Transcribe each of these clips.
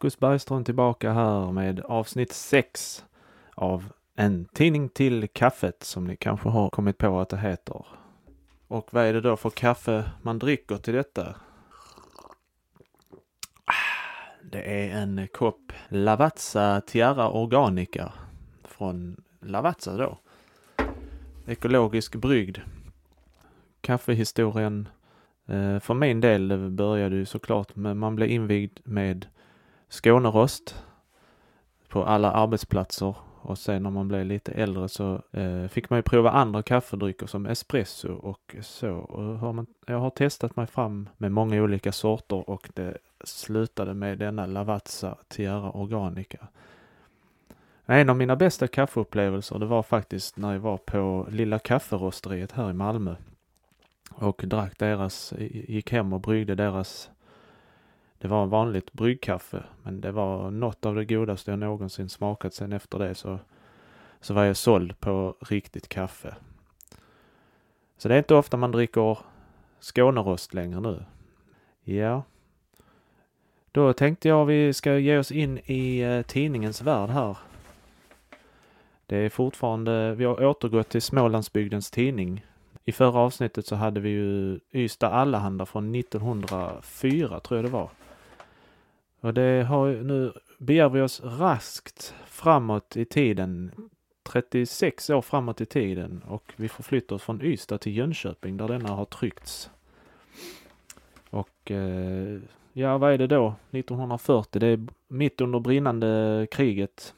Marcus Bergström tillbaka här med avsnitt 6 av En tidning till kaffet som ni kanske har kommit på att det heter. Och vad är det då för kaffe man dricker till detta? Det är en kopp Lavazza Tiara Organica från Lavazza då. Ekologisk brygd. Kaffehistorien eh, för min del började ju såklart med man blev invigd med Skånerost på alla arbetsplatser och sen när man blev lite äldre så eh, fick man ju prova andra kaffedrycker som espresso och så. Och har man, jag har testat mig fram med många olika sorter och det slutade med denna Lavazza Tierra Organica. En av mina bästa kaffeupplevelser det var faktiskt när jag var på Lilla Kafferosteriet här i Malmö och drack deras, gick hem och bryggde deras det var vanligt bryggkaffe, men det var något av det godaste jag någonsin smakat. Sen efter det så, så var jag såld på riktigt kaffe. Så det är inte ofta man dricker Skånerost längre nu. Ja. Då tänkte jag vi ska ge oss in i eh, tidningens värld här. Det är fortfarande, vi har återgått till Smålandsbygdens tidning. I förra avsnittet så hade vi ju Ystad Allehanda från 1904 tror jag det var. Och det har nu begär vi oss raskt framåt i tiden. 36 år framåt i tiden och vi förflyttar oss från Ystad till Jönköping där denna har tryckts. Och eh, ja, vad är det då? 1940, det är mitt under brinnande kriget.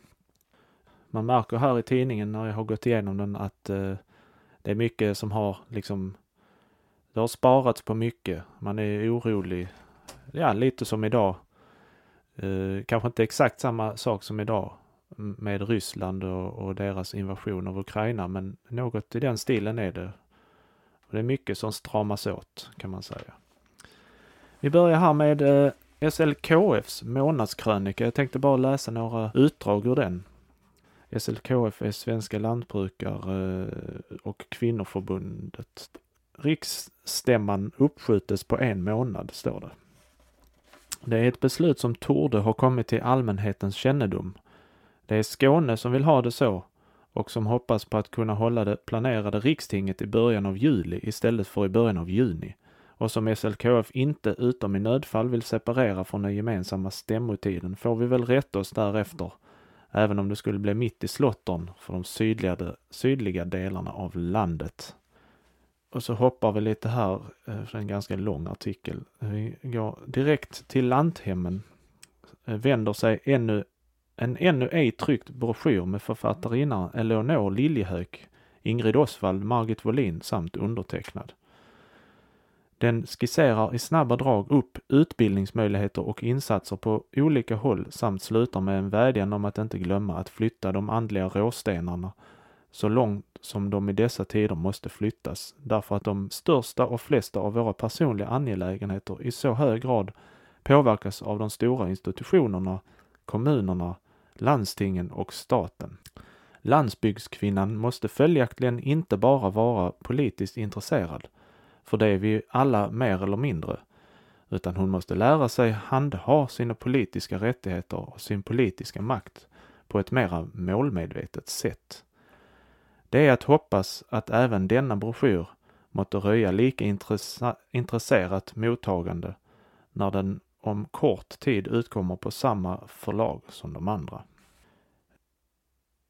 Man märker här i tidningen när jag har gått igenom den att eh, det är mycket som har liksom, det har sparats på mycket. Man är orolig. Ja, lite som idag. Eh, kanske inte exakt samma sak som idag med Ryssland och, och, deras invasion av Ukraina, men något i den stilen är det. Och det är mycket som stramas åt kan man säga. Vi börjar här med eh, SLKFs månadskrönika. Jag tänkte bara läsa några utdrag ur den. SLKF är Svenska lantbrukare eh, och kvinnoförbundet. Riksstämman uppskjutes på en månad, står det. Det är ett beslut som torde ha kommit till allmänhetens kännedom. Det är Skåne som vill ha det så och som hoppas på att kunna hålla det planerade rikstinget i början av juli istället för i början av juni och som SLKF inte utom i nödfall vill separera från den gemensamma stämmotiden får vi väl rätta oss därefter, även om det skulle bli mitt i slottern för de sydliga, sydliga delarna av landet. Och så hoppar vi lite här, eh, det för en ganska lång artikel. Vi går direkt till Lanthemmen. Eh, vänder sig ännu, en ännu ej tryckt broschyr med författarinnan Eleonor Liljehök, Ingrid Osvald, Margit Wåhlin samt undertecknad. Den skisserar i snabba drag upp utbildningsmöjligheter och insatser på olika håll samt slutar med en vädjan om att inte glömma att flytta de andliga råstenarna så långt som de i dessa tider måste flyttas, därför att de största och flesta av våra personliga angelägenheter i så hög grad påverkas av de stora institutionerna, kommunerna, landstingen och staten. Landsbygdskvinnan måste följaktligen inte bara vara politiskt intresserad, för det är vi alla mer eller mindre, utan hon måste lära sig handha sina politiska rättigheter och sin politiska makt på ett mera målmedvetet sätt. Det är att hoppas att även denna broschyr måtte röja lika intresserat mottagande när den om kort tid utkommer på samma förlag som de andra.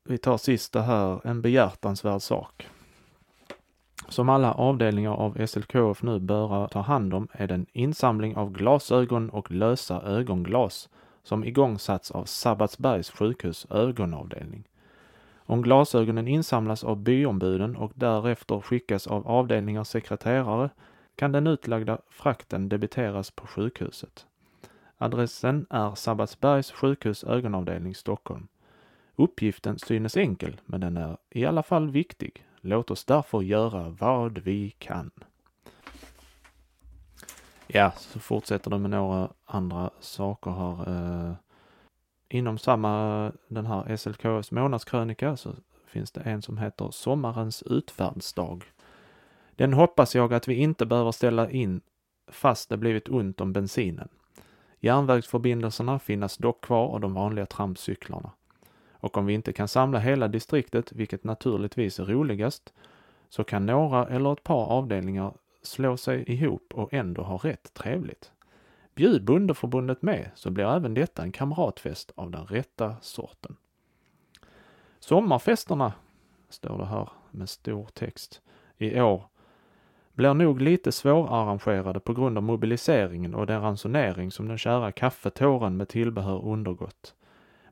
Vi tar sista här, en behjärtansvärd sak. Som alla avdelningar av SLKF nu bör ta hand om är den insamling av glasögon och lösa ögonglas som igångsatts av Sabbatsbergs sjukhus ögonavdelning. Om glasögonen insamlas av byombuden och därefter skickas av avdelningars sekreterare kan den utlagda frakten debiteras på sjukhuset. Adressen är Sabbatsbergs sjukhus ögonavdelning Stockholm. Uppgiften synes enkel, men den är i alla fall viktig. Låt oss därför göra vad vi kan. Ja, så fortsätter det med några andra saker här. Eh. Inom samma, den här SLKs månadskrönika så finns det en som heter Sommarens utfärdsdag. Den hoppas jag att vi inte behöver ställa in fast det blivit ont om bensinen. Järnvägsförbindelserna finnas dock kvar och de vanliga trampcyklarna. Och om vi inte kan samla hela distriktet, vilket naturligtvis är roligast, så kan några eller ett par avdelningar slå sig ihop och ändå ha rätt trevligt. Bjud bondeförbundet med så blir även detta en kamratfest av den rätta sorten. Sommarfesterna, står det här med stor text, i år blir nog lite svårarrangerade på grund av mobiliseringen och den ransonering som den kära kaffetåren med tillbehör undergått.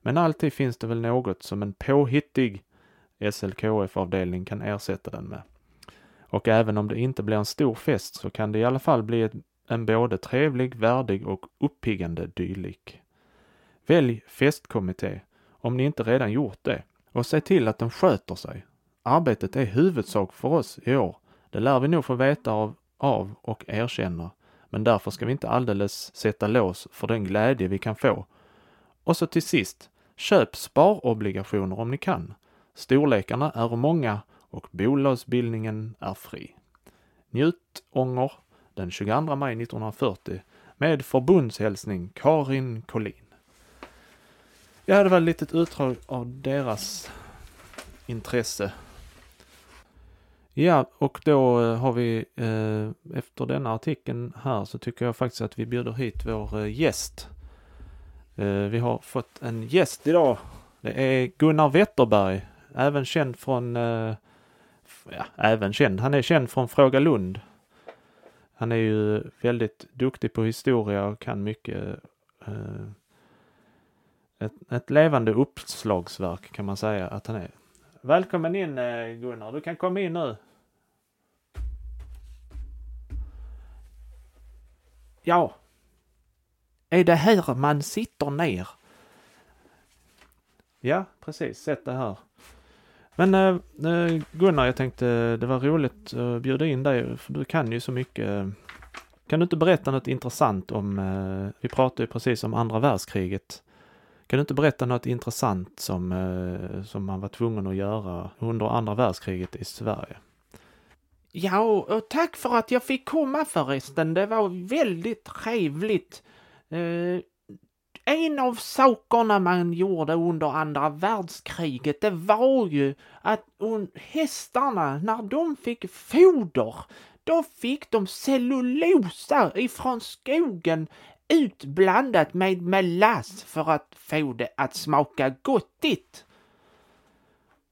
Men alltid finns det väl något som en påhittig SLKF-avdelning kan ersätta den med. Och även om det inte blir en stor fest så kan det i alla fall bli ett, en både trevlig, värdig och uppiggande dylik. Välj festkommitté om ni inte redan gjort det och se till att den sköter sig. Arbetet är huvudsak för oss i år. Det lär vi nog få veta av, av och erkänna. Men därför ska vi inte alldeles sätta lås för den glädje vi kan få. Och så till sist, köp sparobligationer om ni kan. Storlekarna är många och bolagsbildningen är fri. Njut ånger den 22 maj 1940 med förbundshälsning Karin Collin. Ja, det var ett litet utdrag av deras intresse. Ja, och då eh, har vi eh, efter denna artikeln här så tycker jag faktiskt att vi bjuder hit vår eh, gäst. Eh, vi har fått en gäst idag. Det är Gunnar Wetterberg, även känd från, eh, ja, även känd, han är känd från Fråga Lund. Han är ju väldigt duktig på historia och kan mycket eh, ett, ett levande uppslagsverk kan man säga att han är. Välkommen in eh, Gunnar, du kan komma in nu. Ja. Är det här man sitter ner? Ja, precis. Sätt det här. Men eh, eh, Gunnar, jag tänkte det var roligt att bjuda in dig, för du kan ju så mycket. Kan du inte berätta något intressant om, eh, vi pratade ju precis om andra världskriget. Kan du inte berätta något intressant som, som man var tvungen att göra under andra världskriget i Sverige? Ja, och tack för att jag fick komma förresten. Det var väldigt trevligt. En av sakerna man gjorde under andra världskriget, det var ju att hästarna, när de fick foder, då fick de cellulosa ifrån skogen utblandat med melass för att få det att smaka gottigt.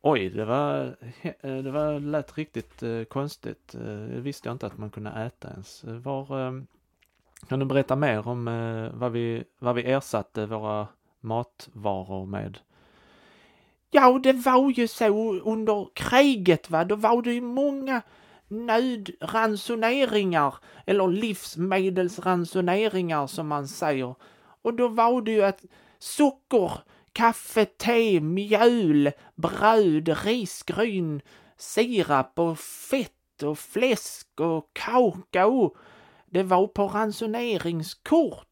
Oj, det var, eh, det var lät riktigt eh, konstigt. Eh, det visste jag inte att man kunde äta ens. Var, ehm, kan du berätta mer om eh, vad, vi, vad vi ersatte våra matvaror med? Ja, det var ju så under kriget va, då var det ju många nödransoneringar eller livsmedelsransoneringar som man säger. Och då var det ju att socker, kaffe, te, mjöl, bröd, risgryn, sirap och fett och fläsk och kakao det var på ransoneringskort.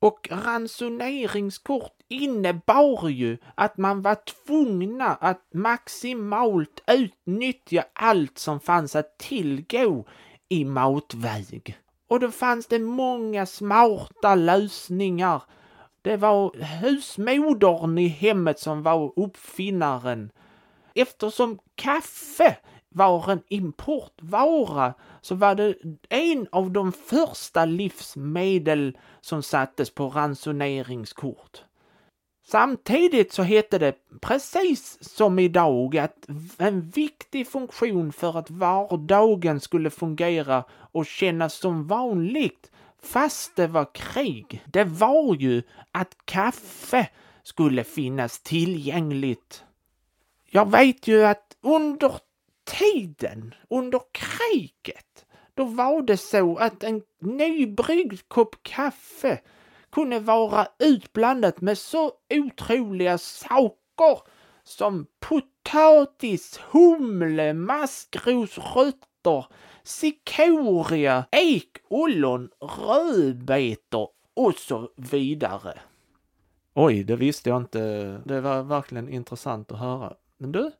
Och ransoneringskort innebar ju att man var tvungna att maximalt utnyttja allt som fanns att tillgå i matväg. Och då fanns det många smarta lösningar. Det var husmodern i hemmet som var uppfinnaren. Eftersom kaffe var en importvara så var det en av de första livsmedel som sattes på ransoneringskort. Samtidigt så hette det precis som idag att en viktig funktion för att vardagen skulle fungera och kännas som vanligt fast det var krig, det var ju att kaffe skulle finnas tillgängligt. Jag vet ju att under tiden under kriget, då var det så att en nybryggd kopp kaffe kunde vara utblandat med så otroliga saker som potatis, humle, maskrosrötter, cikoria, ekollon, rödbetor och så vidare. Oj, det visste jag inte. Det var verkligen intressant att höra. Men du,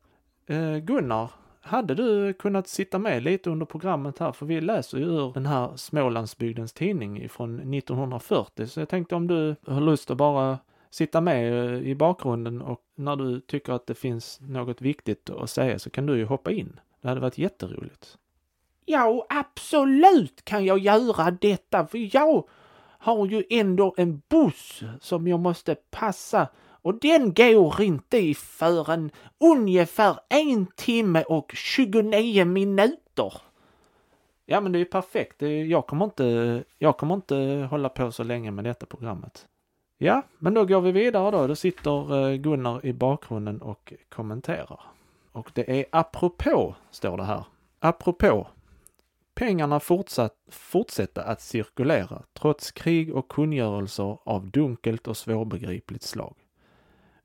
eh, Gunnar, hade du kunnat sitta med lite under programmet här, för vi läser ju ur den här Smålandsbygdens tidning från 1940, så jag tänkte om du har lust att bara sitta med eh, i bakgrunden och när du tycker att det finns något viktigt att säga så kan du ju hoppa in. Det hade varit jätteroligt. Ja, absolut kan jag göra detta, för jag har ju ändå en buss som jag måste passa och den går inte i förrän ungefär en timme och 29 minuter. Ja men det är ju perfekt. Jag kommer inte, jag kommer inte hålla på så länge med detta programmet. Ja, men då går vi vidare då. Då sitter eh, Gunnar i bakgrunden och kommenterar. Och det är apropå, står det här. Apropå. Pengarna fortsatt, fortsätter att cirkulera trots krig och kungörelser av dunkelt och svårbegripligt slag.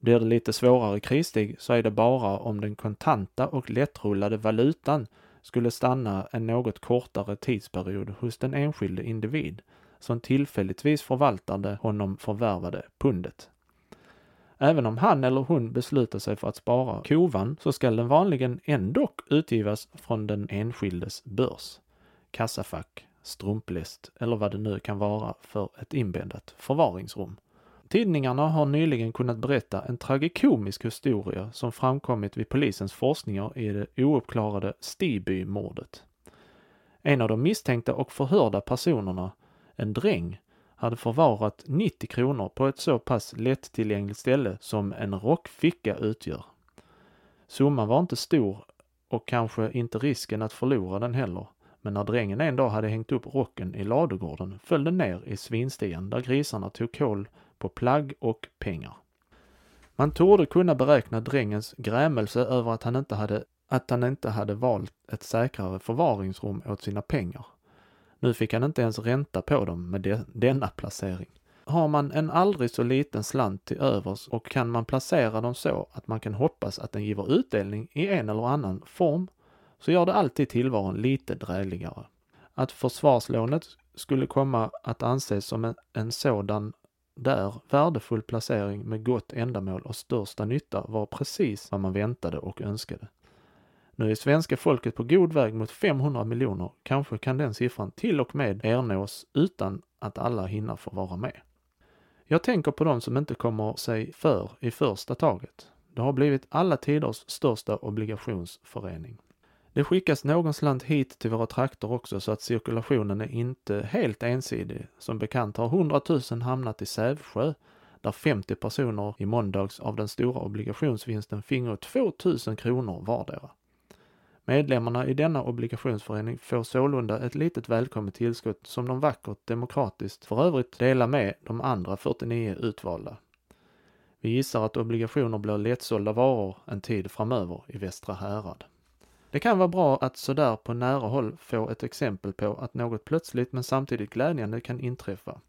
Blir det lite svårare kristid så är det bara om den kontanta och lättrullade valutan skulle stanna en något kortare tidsperiod hos den enskilde individ som tillfälligtvis förvaltade honom förvärvade pundet. Även om han eller hon beslutar sig för att spara kovan så skall den vanligen ändock utgivas från den enskildes börs, kassafack, strumpläst eller vad det nu kan vara för ett inbäddat förvaringsrum. Tidningarna har nyligen kunnat berätta en tragikomisk historia som framkommit vid polisens forskningar i det ouppklarade Stiby-mordet. En av de misstänkta och förhörda personerna, en dräng, hade förvarat 90 kronor på ett så pass lättillgängligt ställe som en rockficka utgör. Summan var inte stor och kanske inte risken att förlora den heller. Men när drängen en dag hade hängt upp rocken i ladugården föll den ner i svinstian där grisarna tog kål på plagg och pengar. Man torde kunna beräkna drängens grämelse över att han inte hade, att han inte hade valt ett säkrare förvaringsrum åt sina pengar. Nu fick han inte ens ränta på dem med de, denna placering. Har man en aldrig så liten slant till övers och kan man placera dem så att man kan hoppas att den giver utdelning i en eller annan form, så gör det alltid tillvaron lite drägligare. Att försvarslånet skulle komma att anses som en, en sådan där värdefull placering med gott ändamål och största nytta var precis vad man väntade och önskade. Nu är svenska folket på god väg mot 500 miljoner. Kanske kan den siffran till och med ernås utan att alla hinner få vara med. Jag tänker på de som inte kommer sig för i första taget. Det har blivit alla tiders största obligationsförening. Det skickas någon slant hit till våra trakter också så att cirkulationen är inte helt ensidig. Som bekant har 100 000 hamnat i Sävsjö där 50 personer i måndags av den stora obligationsvinsten fingrar 2000 kronor vardera. Medlemmarna i denna obligationsförening får sålunda ett litet välkommet tillskott som de vackert demokratiskt för övrigt delar med de andra 49 utvalda. Vi gissar att obligationer blir lättsålda varor en tid framöver i Västra Härad. Det kan vara bra att sådär på nära håll få ett exempel på att något plötsligt men samtidigt glädjande kan inträffa.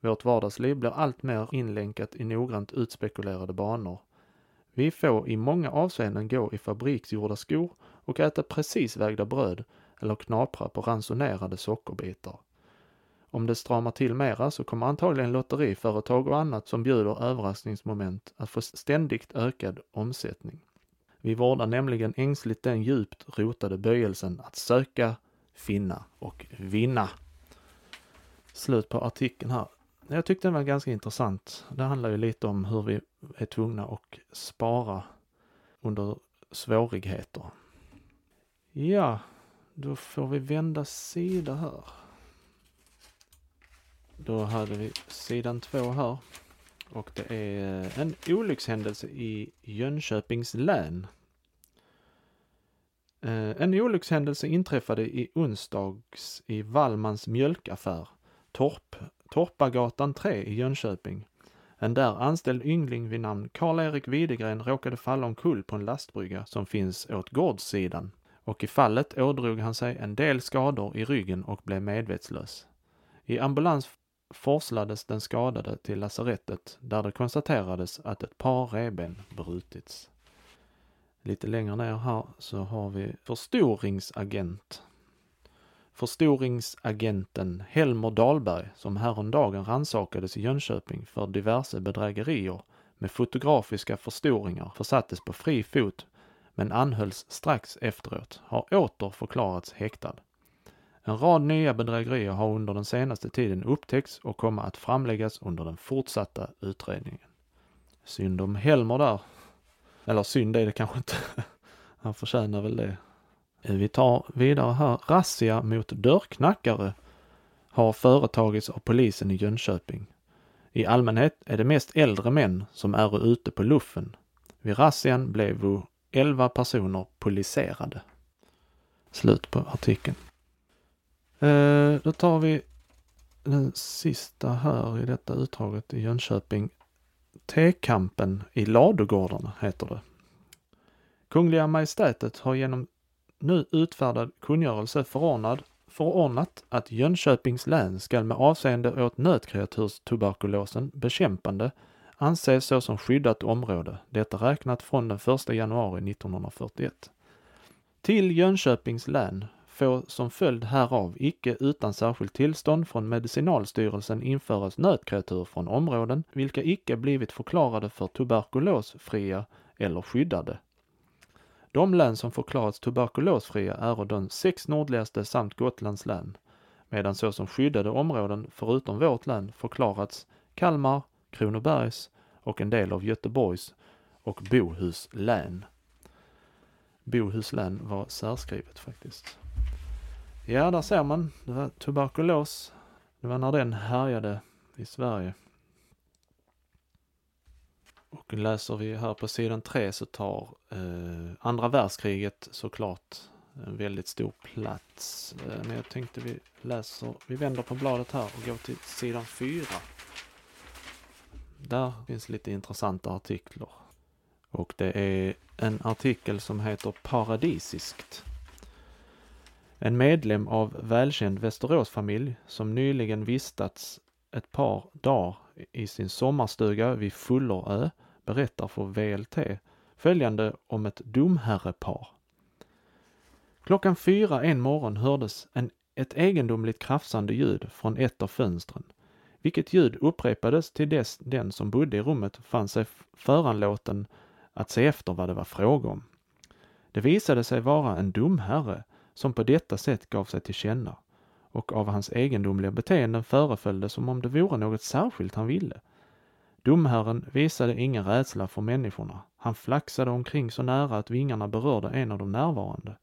Vårt vardagsliv blir allt mer inlänkat i noggrant utspekulerade banor. Vi får i många avseenden gå i fabriksgjorda skor och äta precis vägda bröd eller knapra på ransonerade sockerbitar. Om det stramar till mera så kommer antagligen lotteriföretag och annat som bjuder överraskningsmoment att få ständigt ökad omsättning. Vi vårdar nämligen ängsligt den djupt rotade böjelsen att söka, finna och vinna. Slut på artikeln här. Jag tyckte den var ganska intressant. Det handlar ju lite om hur vi är tvungna att spara under svårigheter. Ja, då får vi vända sida här. Då hade vi sidan två här. Och det är en olyckshändelse i Jönköpings län. Eh, en olyckshändelse inträffade i onsdags i Wallmans mjölkaffär, Torp, Torpagatan 3 i Jönköping. En där anställd yngling vid namn Karl-Erik Widegren råkade falla omkull på en lastbrygga som finns åt gårdssidan och i fallet ådrog han sig en del skador i ryggen och blev medvetslös. I ambulans forslades den skadade till lasarettet där det konstaterades att ett par reben brutits. Lite längre ner här så har vi förstoringsagent. Förstoringsagenten Helmer Dahlberg som häromdagen rannsakades i Jönköping för diverse bedrägerier med fotografiska förstoringar försattes på fri fot men anhölls strax efteråt, har åter förklarats häktad. En rad nya bedrägerier har under den senaste tiden upptäckts och kommer att framläggas under den fortsatta utredningen. Synd om Helmer där. Eller synd är det kanske inte. Han förtjänar väl det. Eh, vi tar vidare här. Razzia mot dörrknackare har företagits av polisen i Jönköping. I allmänhet är det mest äldre män som är ute på luffen. Vid razzian blev 11 personer poliserade. Slut på artikeln. Eh, då tar vi den sista här i detta utdraget i Jönköping. Tekampen i ladugårdarna heter det. Kungliga Majestätet har genom nu utfärdad kungörelse förordnad, förordnat att Jönköpings län skall med avseende åt nötkreaturstuberkulosen bekämpande anses såsom skyddat område, detta räknat från den 1 januari 1941. Till Jönköpings län få som följd härav icke utan särskilt tillstånd från Medicinalstyrelsen införas nötkreatur från områden vilka icke blivit förklarade för tuberkulosfria eller skyddade. De län som förklarats tuberkulosfria är de sex nordligaste samt Gotlands län, medan såsom skyddade områden förutom vårt län förklarats Kalmar, Kronobergs och en del av Göteborgs och Bohus län. Bohus län var särskrivet faktiskt. Ja, där ser man. Det var tuberkulos. Det var när den härjade i Sverige. Och läser vi här på sidan 3 så tar eh, andra världskriget såklart en väldigt stor plats. Eh, men jag tänkte vi läser, vi vänder på bladet här och går till sidan 4. Där finns lite intressanta artiklar. Och det är en artikel som heter Paradisiskt. En medlem av välkänd Västeråsfamilj som nyligen vistats ett par dagar i sin sommarstuga vid Fullerö berättar för VLT följande om ett domherrepar. Klockan fyra en morgon hördes en, ett egendomligt krafsande ljud från ett av fönstren, vilket ljud upprepades till dess den som bodde i rummet fann sig föranlåten att se efter vad det var fråga om. Det visade sig vara en domherre som på detta sätt gav sig till känna och av hans egendomliga beteenden föreföll det som om det vore något särskilt han ville. Domherren visade ingen rädsla för människorna. Han flaxade omkring så nära att vingarna berörde en av de närvarande.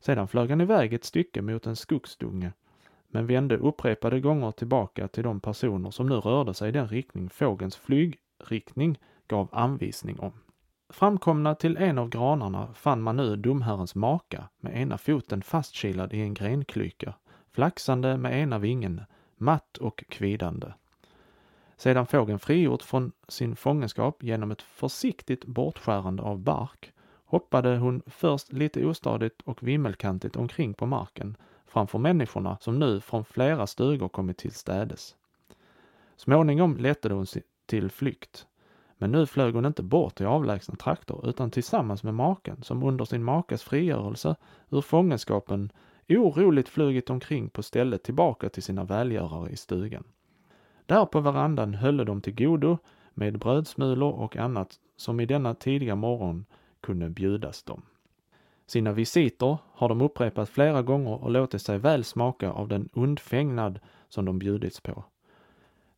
Sedan flög han iväg ett stycke mot en skogsdunge, men vände upprepade gånger tillbaka till de personer som nu rörde sig i den riktning fågelns flygriktning gav anvisning om. Framkomna till en av granarna fann man nu domherrens maka med ena foten fastkilad i en grenklyka, flaxande med ena vingen, matt och kvidande. Sedan fågeln frigjort från sin fångenskap genom ett försiktigt bortskärande av bark hoppade hon först lite ostadigt och vimmelkantigt omkring på marken framför människorna som nu från flera stugor kommit till städes. Småningom lättade hon till flykt. Men nu flög hon inte bort till avlägsna trakter utan tillsammans med maken som under sin makas frigörelse ur fångenskapen oroligt flugit omkring på stället tillbaka till sina välgörare i stugan. Där på verandan höll de till godo med brödsmulor och annat som i denna tidiga morgon kunde bjudas dem. Sina visiter har de upprepat flera gånger och låtit sig väl smaka av den undfängnad som de bjudits på.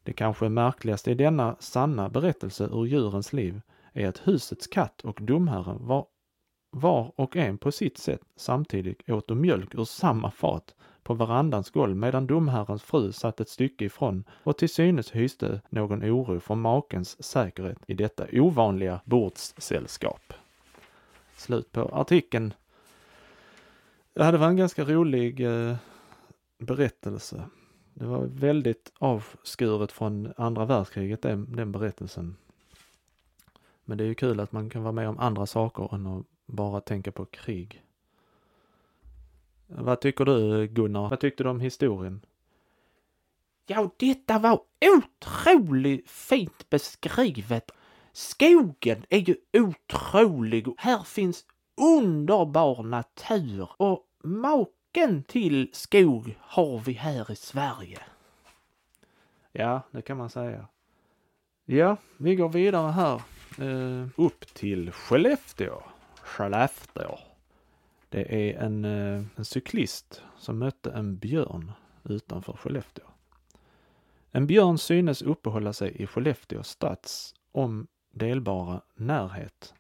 Det kanske märkligaste i denna sanna berättelse ur djurens liv är att husets katt och domherren var, var och en på sitt sätt samtidigt åt mjölk ur samma fat på verandans golv medan domherrens fru satt ett stycke ifrån och till synes hyste någon oro för makens säkerhet i detta ovanliga bordssällskap. Slut på artikeln. Ja, det var en ganska rolig eh, berättelse. Det var väldigt avskuret från andra världskriget, den, den berättelsen. Men det är ju kul att man kan vara med om andra saker än att bara tänka på krig. Vad tycker du Gunnar? Vad tyckte du om historien? Ja, detta var otroligt fint beskrivet. Skogen är ju otrolig. Här finns underbar natur och maken till skog har vi här i Sverige. Ja, det kan man säga. Ja, vi går vidare här. Uh, upp till Skellefteå. Skellefteå. Det är en, uh, en cyklist som mötte en björn utanför Skellefteå. En björn synes uppehålla sig i Skellefteå stads om delbara närhet.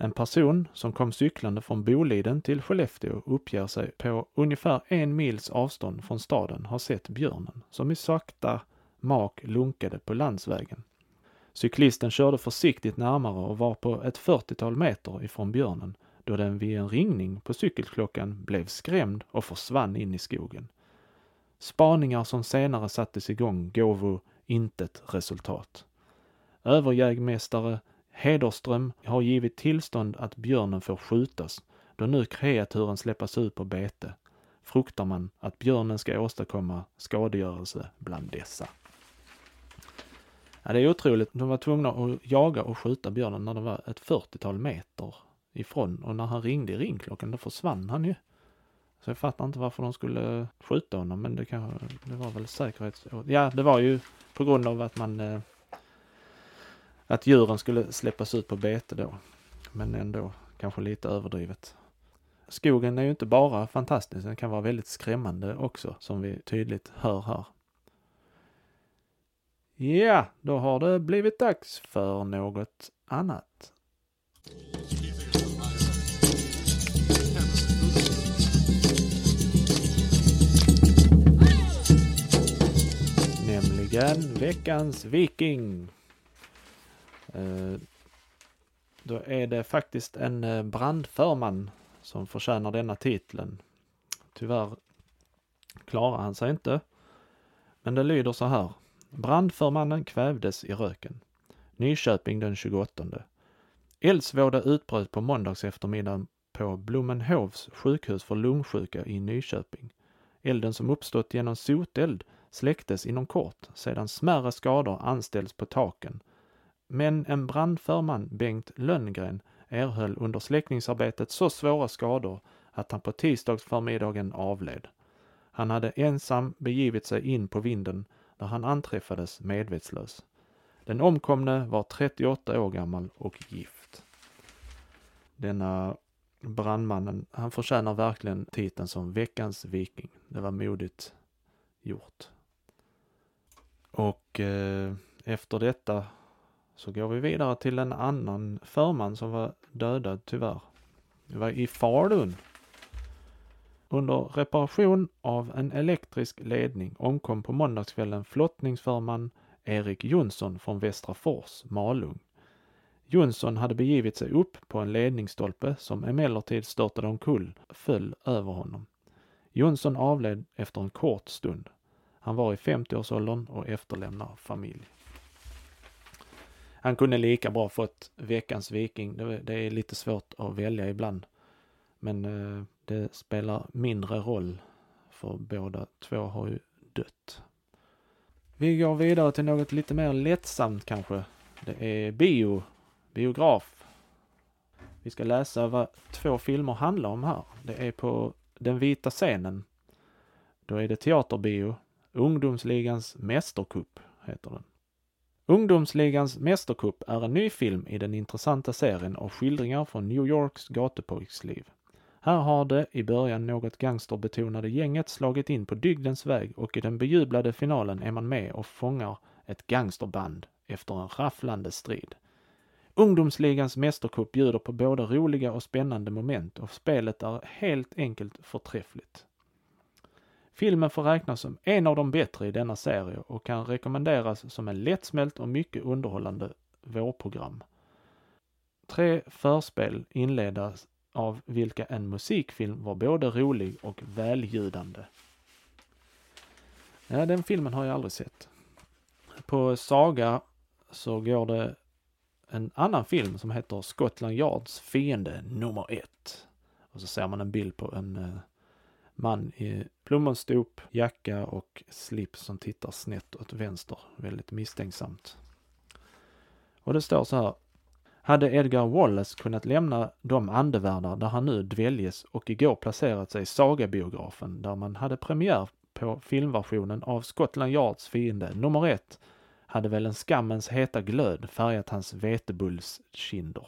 En person som kom cyklande från Boliden till Skellefteå uppger sig på ungefär en mils avstånd från staden ha sett björnen som i sakta mak lunkade på landsvägen. Cyklisten körde försiktigt närmare och var på ett 40-tal meter ifrån björnen då den vid en ringning på cykelklockan blev skrämd och försvann in i skogen. Spaningar som senare sattes igång gåvo intet resultat. Överjägmästare Hederström har givit tillstånd att björnen får skjutas då nu kreaturen släppas ut på bete fruktar man att björnen ska åstadkomma skadegörelse bland dessa. Ja, det är otroligt. De var tvungna att jaga och skjuta björnen när de var ett 40-tal meter ifrån och när han ringde i ringklockan då försvann han ju. Så jag fattar inte varför de skulle skjuta honom men det kanske, det var väl säkerhets... Ja, det var ju på grund av att man eh, att djuren skulle släppas ut på bete då. Men ändå kanske lite överdrivet. Skogen är ju inte bara fantastisk, den kan vara väldigt skrämmande också, som vi tydligt hör här. Ja, då har det blivit dags för något annat. Nämligen veckans viking. Eh, då är det faktiskt en eh, brandförman som förtjänar denna titeln. Tyvärr klarar han sig inte. Men det lyder så här. Brandförmannen kvävdes i röken. Nyköping den 28. Eldsvåda utbröt på måndags eftermiddag på Blommenhovs sjukhus för lungsjuka i Nyköping. Elden som uppstått genom soteld släcktes inom kort sedan smärre skador anställts på taken men en brandförman, Bengt Lönngren, erhöll under släckningsarbetet så svåra skador att han på tisdagsförmiddagen avled. Han hade ensam begivit sig in på vinden där han anträffades medvetslös. Den omkomne var 38 år gammal och gift. Denna brandmannen, han förtjänar verkligen titeln som veckans viking. Det var modigt gjort. Och eh, efter detta så går vi vidare till en annan förman som var dödad tyvärr. Det var i Falun. Under reparation av en elektrisk ledning omkom på måndagskvällen flottningsförman Erik Jonsson från Västra Fors, Malung. Jonsson hade begivit sig upp på en ledningsstolpe som emellertid störtade omkull föll över honom. Jonsson avled efter en kort stund. Han var i 50-årsåldern och efterlämnar familj. Han kunde lika bra fått veckans viking. Det, det är lite svårt att välja ibland. Men eh, det spelar mindre roll för båda två har ju dött. Vi går vidare till något lite mer lättsamt kanske. Det är bio, biograf. Vi ska läsa vad två filmer handlar om här. Det är på den vita scenen. Då är det teaterbio. Ungdomsligans mästerkupp heter den. Ungdomsligans mästerkupp är en ny film i den intressanta serien av skildringar från New Yorks gatupojksliv. Här har det i början något gangsterbetonade gänget slagit in på dygdens väg och i den bejublade finalen är man med och fångar ett gangsterband efter en rafflande strid. Ungdomsligans mästerkupp bjuder på både roliga och spännande moment och spelet är helt enkelt förträffligt. Filmen får räknas som en av de bättre i denna serie och kan rekommenderas som en lättsmält och mycket underhållande vårprogram. Tre förspel inledas av vilka en musikfilm var både rolig och väljudande. Ja, den filmen har jag aldrig sett. På Saga så går det en annan film som heter Scotland Yards fiende nummer ett. Och så ser man en bild på en eh, man i plommonstop, jacka och slips som tittar snett åt vänster, väldigt misstänksamt. Och det står så här. Hade Edgar Wallace kunnat lämna de andevärldar där han nu dväljes och igår placerat sig i Sagabiografen där man hade premiär på filmversionen av Scotland Yards fiende nummer ett hade väl en skammens heta glöd färgat hans vetebullskinder.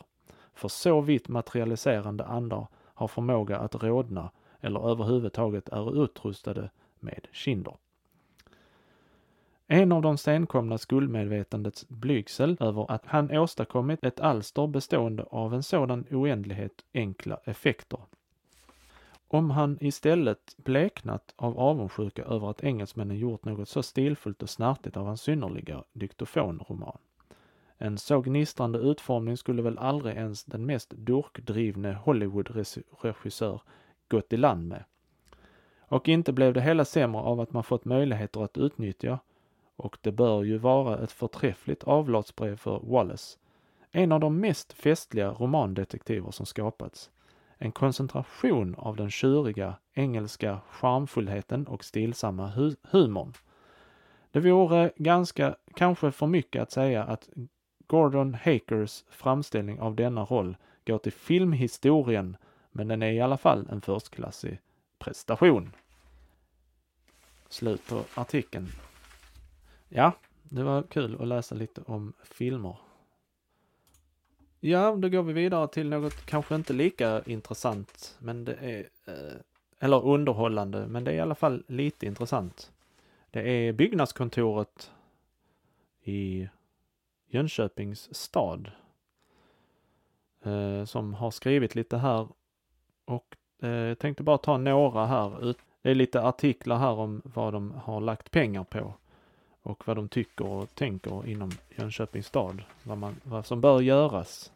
för så vitt materialiserande andar har förmåga att rådna eller överhuvudtaget är utrustade med kinder. En av de senkomna skuldmedvetandets blygsel över att han åstadkommit ett alster bestående av en sådan oändlighet enkla effekter. Om han istället bleknat av avundsjuka över att engelsmännen gjort något så stilfullt och snärtigt av hans synnerliga dyktofonroman. En så gnistrande utformning skulle väl aldrig ens den mest durkdrivne Hollywood-regissör gått i land med. Och inte blev det hela sämre av att man fått möjligheter att utnyttja, och det bör ju vara ett förträffligt avlatsbrev för Wallace, en av de mest festliga romandetektiver som skapats. En koncentration av den tjuriga engelska charmfullheten och stillsamma hu humorn. Det vore ganska, kanske för mycket att säga att Gordon Hakers framställning av denna roll går till filmhistorien, men den är i alla fall en förstklassig prestation. Slut på artikeln. Ja, det var kul att läsa lite om filmer. Ja, då går vi vidare till något kanske inte lika intressant, men det är, eh, eller underhållande, men det är i alla fall lite intressant. Det är byggnadskontoret i Jönköpings stad eh, som har skrivit lite här och eh, jag tänkte bara ta några här. Det är lite artiklar här om vad de har lagt pengar på och vad de tycker och tänker inom Jönköpings stad. Vad, man, vad som bör göras.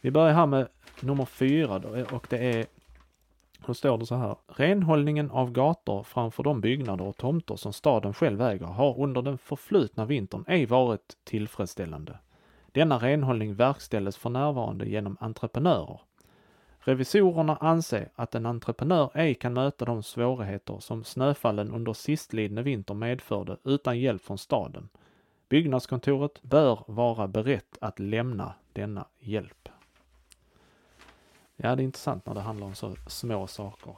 Vi börjar här med nummer fyra då, eh, och det är då står det så här. Renhållningen av gator framför de byggnader och tomter som staden själv äger har under den förflutna vintern ej varit tillfredsställande. Denna renhållning verkställes för närvarande genom entreprenörer. Revisorerna anser att en entreprenör ej kan möta de svårigheter som snöfallen under sistlidne vinter medförde utan hjälp från staden. Byggnadskontoret bör vara berett att lämna denna hjälp. Ja, det är intressant när det handlar om så små saker.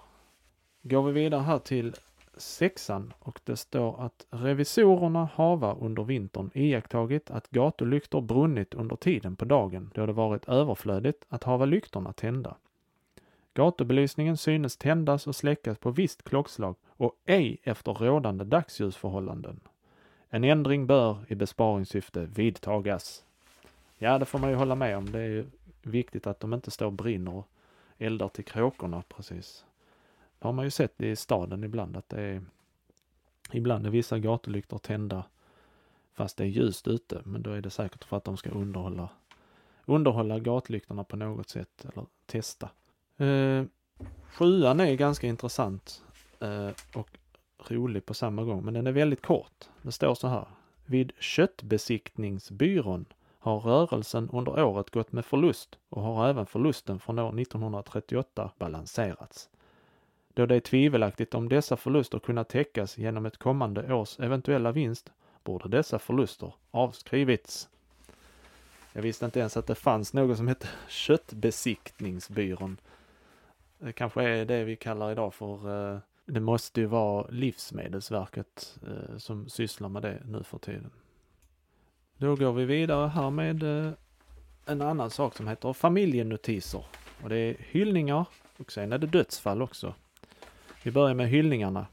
Går vi vidare här till sexan och det står att revisorerna hava under vintern iakttagit att gatulyktor brunnit under tiden på dagen då det varit överflödigt att hava lyktorna tända. Gatubelysningen synes tändas och släckas på visst klockslag och ej efter rådande dagsljusförhållanden. En ändring bör i besparingssyfte vidtagas. Ja, det får man ju hålla med om. Det är ju viktigt att de inte står och brinner och eldar till kråkorna precis. Det har man ju sett i staden ibland att det är Ibland är vissa gatulyktor tända fast det är ljust ute, men då är det säkert för att de ska underhålla underhålla gatlyktorna på något sätt eller testa. Eh, sjuan är ganska intressant eh, och rolig på samma gång, men den är väldigt kort. Det står så här. Vid köttbesiktningsbyrån har rörelsen under året gått med förlust och har även förlusten från år 1938 balanserats. Då det är tvivelaktigt om dessa förluster kunnat täckas genom ett kommande års eventuella vinst borde dessa förluster avskrivits. Jag visste inte ens att det fanns något som hette Köttbesiktningsbyrån. Det kanske är det vi kallar idag för eh, det måste ju vara Livsmedelsverket eh, som sysslar med det nu för tiden. Då går vi vidare här med eh, en annan sak som heter familjenotiser. Och det är hyllningar och sen är det dödsfall också. Vi börjar med hyllningarna.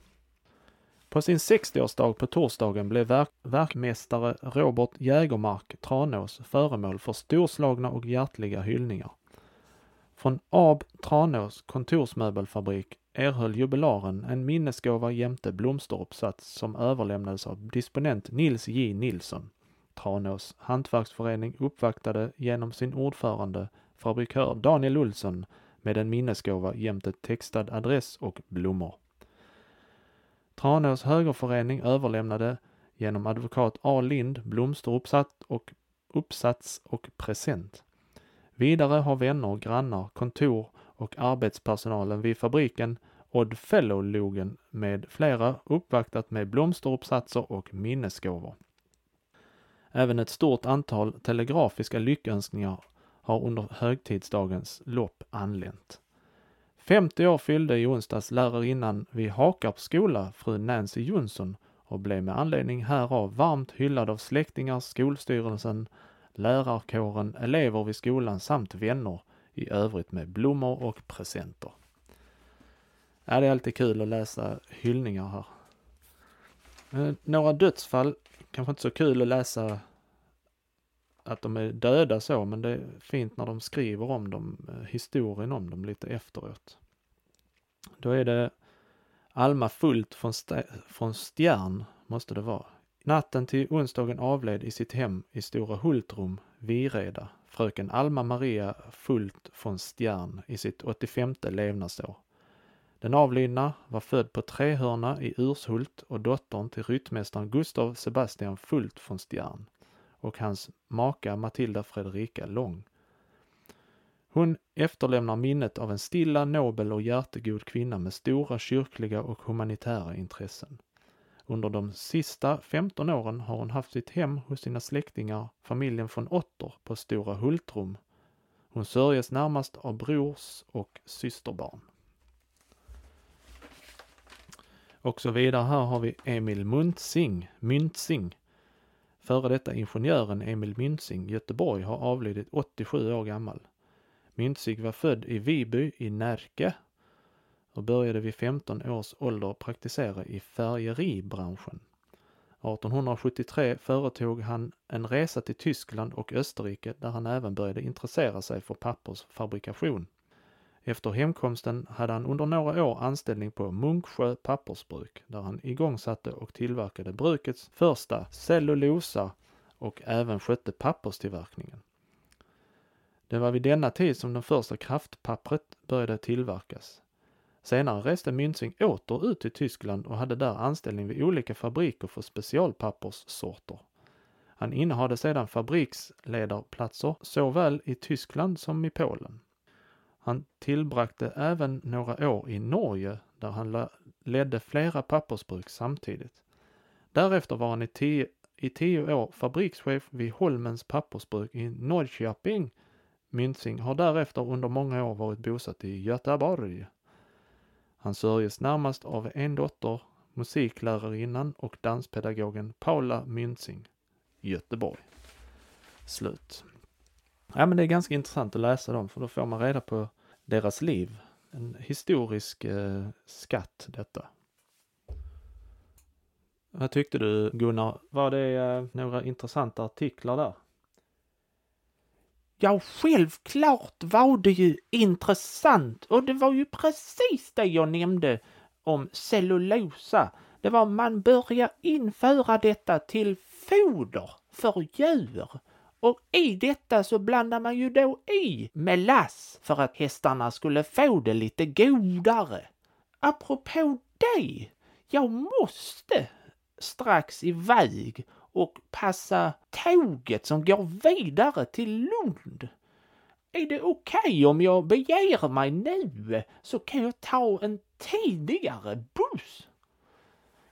På sin 60-årsdag på torsdagen blev verk verkmästare Robert Jägermark Tranås föremål för storslagna och hjärtliga hyllningar. Från AB Tranås kontorsmöbelfabrik erhöll jubilaren en minnesgåva jämte blomsteruppsats som överlämnades av disponent Nils J Nilsson. Tranås hantverksförening uppvaktade genom sin ordförande, fabrikör Daniel Olsson, med en minnesgåva jämte textad adress och blommor. Tranås högerförening överlämnade genom advokat A. Lind blomsteruppsats och, uppsats och present. Vidare har vänner, grannar, kontor och arbetspersonalen vid fabriken Odd Fellow-logen med flera uppvaktat med blomsteruppsatser och minnesgåvor. Även ett stort antal telegrafiska lyckönskningar har under högtidsdagens lopp anlänt. 50 år fyllde i onsdags lärarinnan vid Hakarps skola, fru Nancy Jonsson, och blev med anledning härav varmt hyllad av släktingar, skolstyrelsen, lärarkåren, elever vid skolan samt vänner i övrigt med blommor och presenter. Ja, det är alltid kul att läsa hyllningar här. Eh, några dödsfall, kanske inte så kul att läsa att de är döda så, men det är fint när de skriver om dem, eh, historien om dem lite efteråt. Då är det Alma Fullt från, St från Stjärn, måste det vara. Natten till onsdagen avled i sitt hem i Stora Hultrum, Vireda, fröken Alma Maria Fult von Stjärn i sitt 85 levnadsår. Den avlidna var född på Trehörna i Urshult och dottern till ryttmästaren Gustav Sebastian Fult von Stjärn och hans maka Matilda Fredrika Lång. Hon efterlämnar minnet av en stilla, nobel och hjärtegod kvinna med stora kyrkliga och humanitära intressen. Under de sista 15 åren har hon haft sitt hem hos sina släktingar, familjen von Otter på Stora Hultrum. Hon sörjes närmast av brors och systerbarn. Och så vidare här har vi Emil Muntzing, Myntzing. Före detta ingenjören Emil Myntzing, Göteborg, har avlidit 87 år gammal. Myntzig var född i Viby i Närke och började vid 15 års ålder praktisera i färgeribranschen. 1873 företog han en resa till Tyskland och Österrike där han även började intressera sig för pappersfabrikation. Efter hemkomsten hade han under några år anställning på Munksjö pappersbruk där han igångsatte och tillverkade brukets första cellulosa och även skötte papperstillverkningen. Det var vid denna tid som det första kraftpappret började tillverkas. Senare reste Münzing åter ut till Tyskland och hade där anställning vid olika fabriker för specialpapperssorter. Han innehade sedan fabriksledarplatser såväl i Tyskland som i Polen. Han tillbragte även några år i Norge där han ledde flera pappersbruk samtidigt. Därefter var han i tio, i tio år fabrikschef vid Holmens pappersbruk i Norrköping. Münzing har därefter under många år varit bosatt i Göteborg. Han sörjes närmast av en dotter, musiklärarinnan och danspedagogen Paula Myntzing, Göteborg. Slut. Ja men det är ganska intressant att läsa dem för då får man reda på deras liv. En historisk eh, skatt detta. Vad tyckte du Gunnar? Var det eh, några intressanta artiklar där? Ja, självklart var det ju intressant och det var ju precis det jag nämnde om cellulosa. Det var man börjar införa detta till foder för djur. Och i detta så blandar man ju då i melass för att hästarna skulle få det lite godare. Apropå det, jag måste strax iväg och passa tåget som går vidare till Lund. Är det okej okay om jag beger mig nu så kan jag ta en tidigare buss?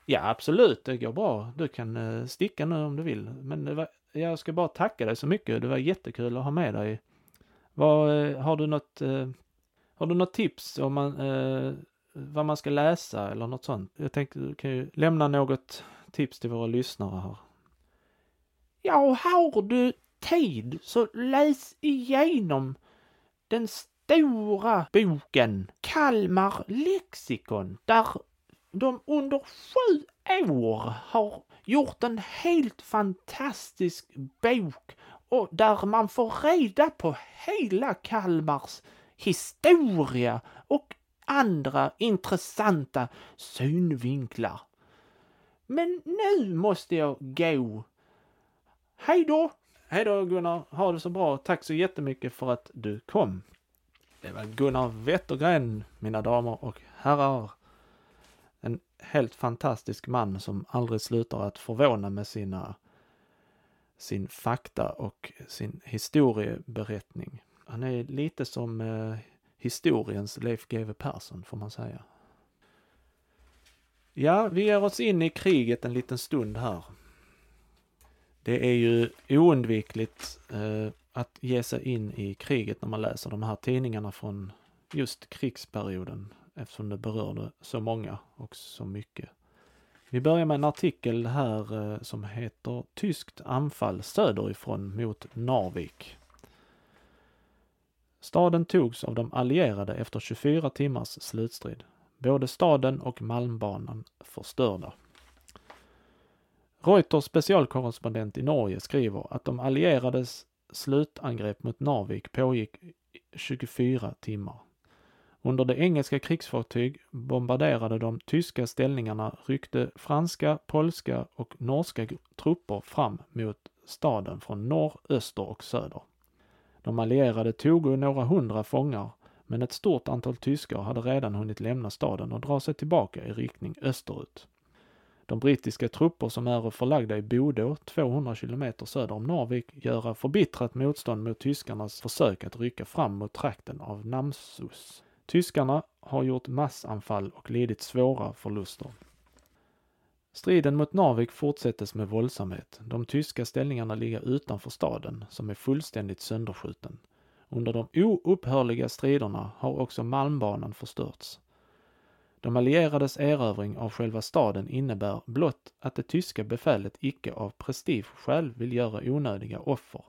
Ja, absolut, det går bra. Du kan eh, sticka nu om du vill. Men det var jag ska bara tacka dig så mycket. Det var jättekul att ha med dig. Vad, eh, har du något, eh, har du något tips om man, vad man ska läsa eller något sånt? Jag tänkte du kan ju lämna något tips till våra lyssnare här. Ja, har du tid så läs igenom den stora boken Kalmar lexikon där de under sju år har gjort en helt fantastisk bok och där man får reda på hela Kalmars historia och andra intressanta synvinklar. Men nu måste jag gå. Hej då! Hej då Gunnar, ha det så bra. Tack så jättemycket för att du kom. Det var Gunnar Wettergren, mina damer och herrar en helt fantastisk man som aldrig slutar att förvåna med sina sin fakta och sin historieberättning. Han är lite som eh, historiens Leif GW Persson får man säga. Ja, vi ger oss in i kriget en liten stund här. Det är ju oundvikligt eh, att ge sig in i kriget när man läser de här tidningarna från just krigsperioden eftersom det berörde så många och så mycket Vi börjar med en artikel här eh, som heter Tyskt anfall söderifrån mot Narvik. Staden togs av de allierade efter 24 timmars slutstrid. Både staden och Malmbanan förstörda. Reuters specialkorrespondent i Norge skriver att de allierades slutangrepp mot Narvik pågick 24 timmar. Under det engelska krigsfartyg bombarderade de tyska ställningarna ryckte franska, polska och norska trupper fram mot staden från norr, öster och söder. De allierade tog några hundra fångar, men ett stort antal tyskar hade redan hunnit lämna staden och dra sig tillbaka i riktning österut. De brittiska trupper som är förlagda i Bodå, 200 kilometer söder om Narvik, göra förbittrat motstånd mot tyskarnas försök att rycka fram mot trakten av Namsus. Tyskarna har gjort massanfall och lidit svåra förluster. Striden mot Narvik fortsättes med våldsamhet. De tyska ställningarna ligger utanför staden, som är fullständigt sönderskjuten. Under de oupphörliga striderna har också Malmbanan förstörts. De allierades erövring av själva staden innebär blott att det tyska befälet icke av prestigeskäl vill göra onödiga offer.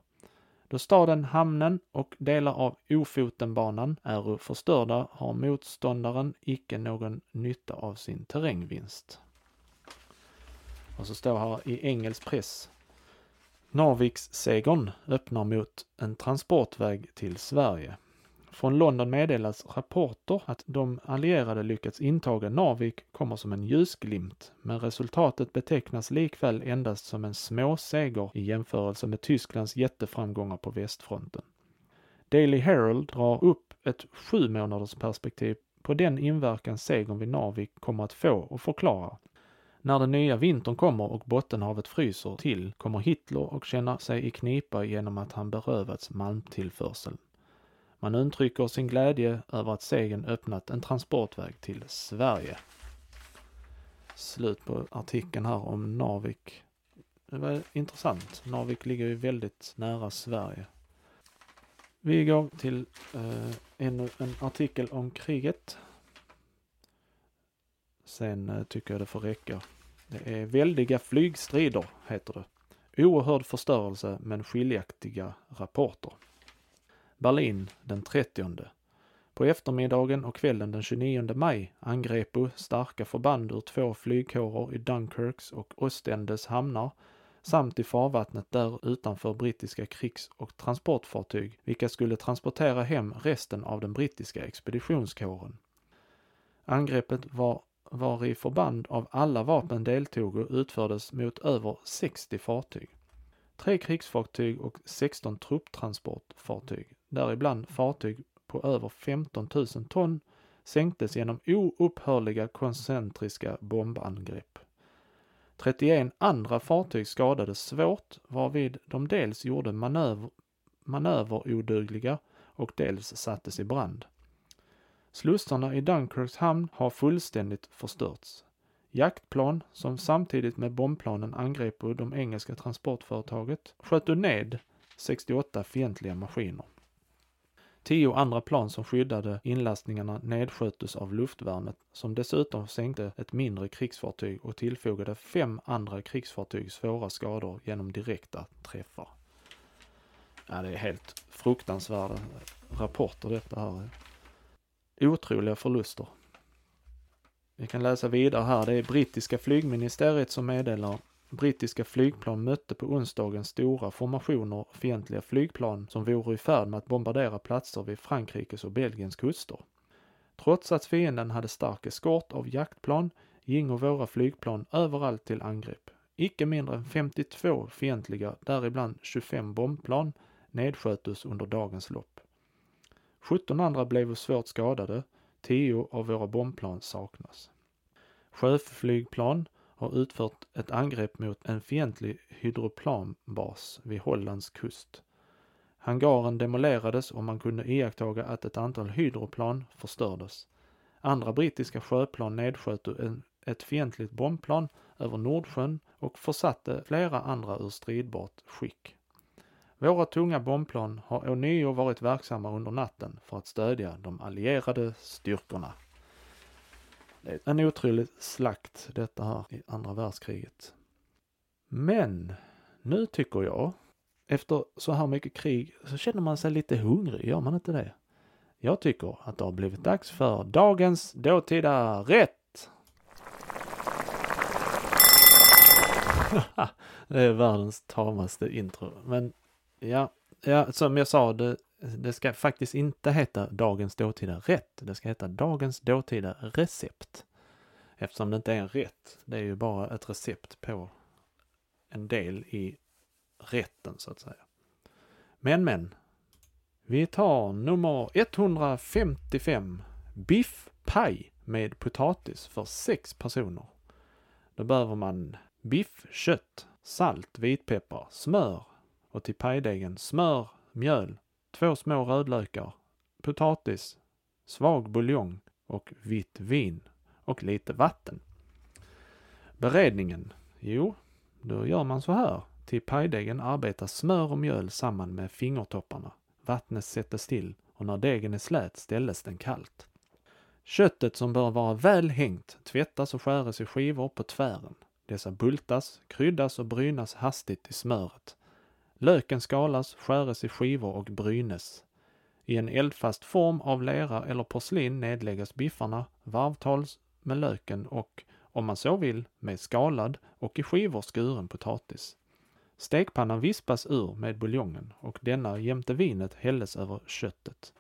Då staden, hamnen och delar av Ofotenbanan är förstörda har motståndaren icke någon nytta av sin terrängvinst. Och så står här i engelsk press. Narviks-segern öppnar mot en transportväg till Sverige. Från London meddelas rapporter att de allierade lyckats intaga Narvik kommer som en ljusglimt, men resultatet betecknas likväl endast som en småseger i jämförelse med Tysklands jätteframgångar på västfronten. Daily Herald drar upp ett sju månaders perspektiv på den inverkan segern vid Narvik kommer att få och förklarar. När den nya vintern kommer och Bottenhavet fryser till kommer Hitler att känna sig i knipa genom att han berövats malmtillförseln. Man uttrycker sin glädje över att segern öppnat en transportväg till Sverige. Slut på artikeln här om Narvik. Det var intressant. Narvik ligger ju väldigt nära Sverige. Vi går till eh, en, en artikel om kriget. Sen eh, tycker jag det får räcka. Det är väldiga flygstrider, heter det. Oerhörd förstörelse men skiljaktiga rapporter. Berlin den 30. På eftermiddagen och kvällen den 29 maj angrep starka förband ur två flygkårer i Dunkirks och Ostendes hamnar samt i farvattnet där utanför brittiska krigs och transportfartyg, vilka skulle transportera hem resten av den brittiska expeditionskåren. Angreppet var var i förband av alla vapen deltog och utfördes mot över 60 fartyg. Tre krigsfartyg och 16 trupptransportfartyg, däribland fartyg på över 15 000 ton, sänktes genom oupphörliga koncentriska bombangrepp. 31 andra fartyg skadades svårt, varvid de dels gjorde manöver, manöverodugliga och dels sattes i brand. Slussarna i Dunkirks hamn har fullständigt förstörts. Jaktplan, som samtidigt med bombplanen angrep de engelska transportföretaget, sköt ned 68 fientliga maskiner. Tio andra plan som skyddade inlastningarna nedsköttes av luftvärnet som dessutom sänkte ett mindre krigsfartyg och tillfogade fem andra krigsfartyg svåra skador genom direkta träffar. Ja, det är helt fruktansvärda rapporter detta här. Otroliga förluster. Vi kan läsa vidare här. Det är brittiska flygministeriet som meddelar Brittiska flygplan mötte på onsdagen stora formationer fientliga flygplan som vore i färd med att bombardera platser vid Frankrikes och Belgiens kuster. Trots att fienden hade stark eskort av jaktplan gingo våra flygplan överallt till angrepp. Icke mindre än 52 fientliga, däribland 25 bombplan, nedskötes under dagens lopp. 17 andra blev svårt skadade, 10 av våra bombplan saknas. Sjöflygplan har utfört ett angrepp mot en fientlig hydroplanbas vid Hollands kust. Hangaren demolerades och man kunde iakttaga att ett antal hydroplan förstördes. Andra brittiska sjöplan nedsköt ett fientligt bombplan över Nordsjön och försatte flera andra ur stridbart skick. Våra tunga bombplan har ånyo varit verksamma under natten för att stödja de allierade styrkorna. Det är en otrolig slakt detta här i andra världskriget. Men nu tycker jag, efter så här mycket krig, så känner man sig lite hungrig, gör man inte det? Jag tycker att det har blivit dags för dagens dåtida rätt. det är världens tamaste intro. Men ja, ja som jag sa, det, det ska faktiskt inte heta dagens dåtida rätt. Det ska heta dagens dåtida recept. Eftersom det inte är en rätt. Det är ju bara ett recept på en del i rätten så att säga. Men men. Vi tar nummer 155. Biffpaj med potatis för sex personer. Då behöver man biff, kött, salt, vitpeppar, smör och till pajdegen smör, mjöl, två små rödlökar, potatis, svag buljong och vitt vin och lite vatten. Beredningen? Jo, då gör man så här. Till pajdegen arbetas smör och mjöl samman med fingertopparna. Vattnet sätts till och när degen är slät ställes den kallt. Köttet som bör vara väl hängt tvättas och skäres i skivor på tvären. Dessa bultas, kryddas och brynas hastigt i smöret. Löken skalas, skäres i skivor och brynes. I en eldfast form av lera eller porslin nedläggas biffarna varvtals med löken och, om man så vill, med skalad och i skivor skuren potatis. Stekpannan vispas ur med buljongen och denna jämte vinet hälles över köttet.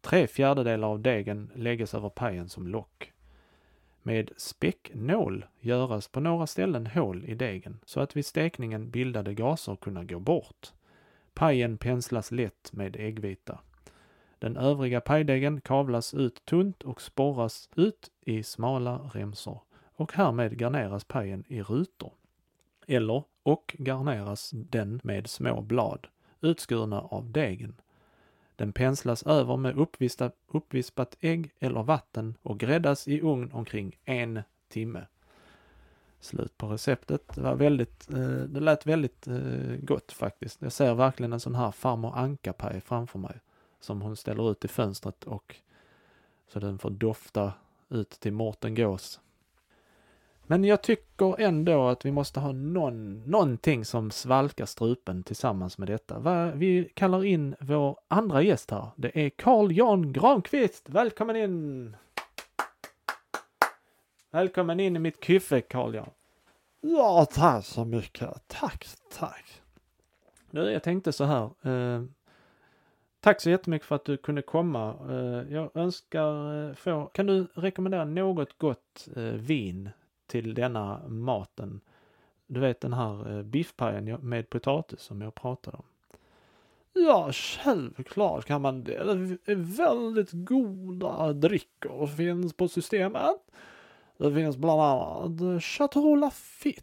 Tre fjärdedelar av degen lägges över pajen som lock. Med späcknål göras på några ställen hål i degen så att vid stekningen bildade gaser kunna gå bort. Pajen penslas lätt med äggvita. Den övriga pajdegen kavlas ut tunt och sporras ut i smala remsor och härmed garneras pajen i rutor. Eller och garneras den med små blad, utskurna av degen. Den penslas över med uppvispat, uppvispat ägg eller vatten och gräddas i ugn omkring en timme. Slut på receptet. Det var väldigt, eh, det lät väldigt eh, gott faktiskt. Jag ser verkligen en sån här farmor Anka-paj framför mig som hon ställer ut i fönstret och så den får dofta ut till Mårten Gås. Men jag tycker ändå att vi måste ha någon, någonting som svalkar strupen tillsammans med detta. Vi kallar in vår andra gäst här. Det är Carl Jan Granqvist. Välkommen in! Välkommen in i mitt kyffe, Carl Jan. Ja, tack så mycket. Tack, tack. Nu, jag tänkte så här. Eh, tack så jättemycket för att du kunde komma. Eh, jag önskar eh, få, kan du rekommendera något gott vin till denna maten? Du vet den här eh, biffpajen med potatis som jag pratade om. Ja, självklart kan man det. Det är väldigt goda drickor finns på systemet. Det finns bland annat Chateau Lafitte